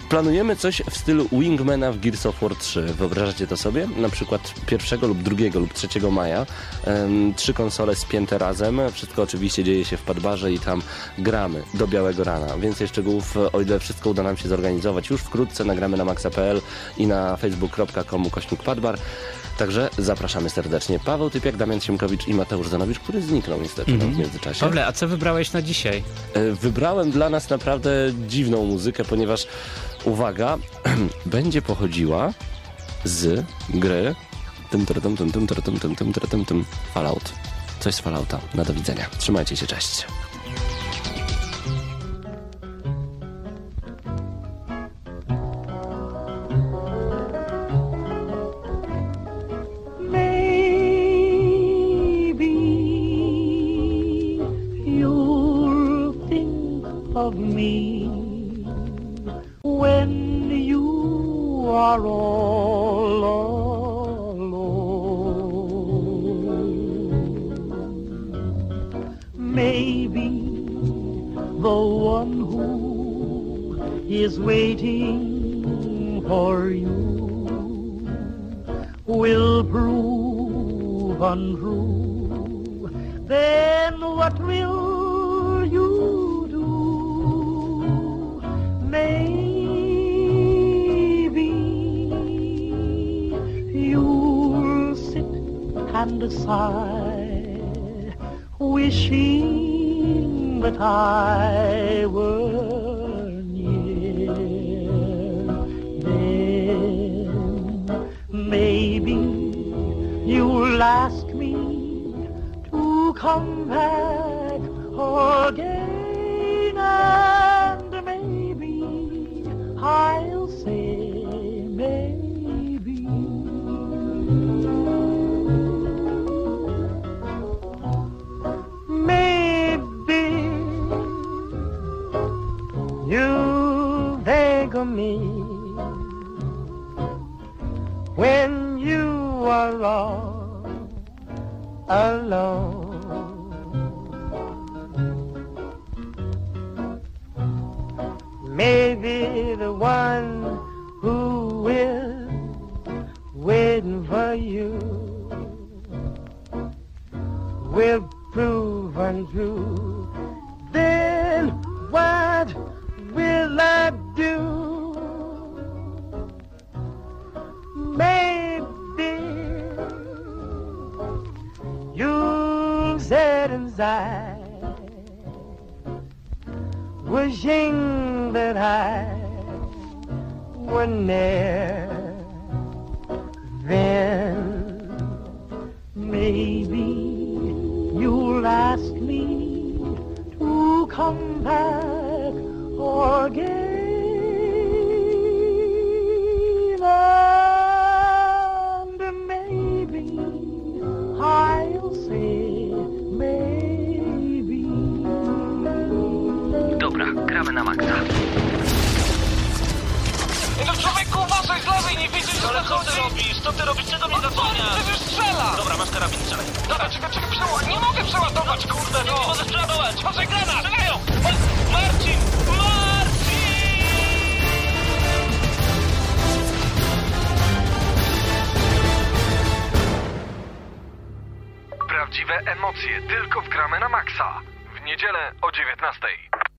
Planujemy coś w stylu Wingmana w Gears of War 3. Wyobrażacie to sobie? Na przykład 1 lub 2 lub 3 maja. Trzy konsole spięte razem. Wszystko oczywiście dzieje się w Padbarze i tam gramy do białego rana. Więcej szczegółów, e, o ile wszystko uda nam się zorganizować już wkrótce, nagramy na maxa.pl i na facebook.com kośnik Padbar. Także zapraszamy serdecznie. Paweł Typiak, Damian Siemkowicz i Mateusz Zanowicz, który zniknął niestety no, w międzyczasie. Pawle, a co wybrałeś na dzisiaj? E, Wybrałem dla nas naprawdę dziwną muzykę, ponieważ uwaga, będzie pochodziła z gry tym, tym, tym, tym, tym, tym, tym, tym, tym, tym, tym, Fallout. Coś z Fallouta. Na do widzenia. Trzymajcie się, cześć.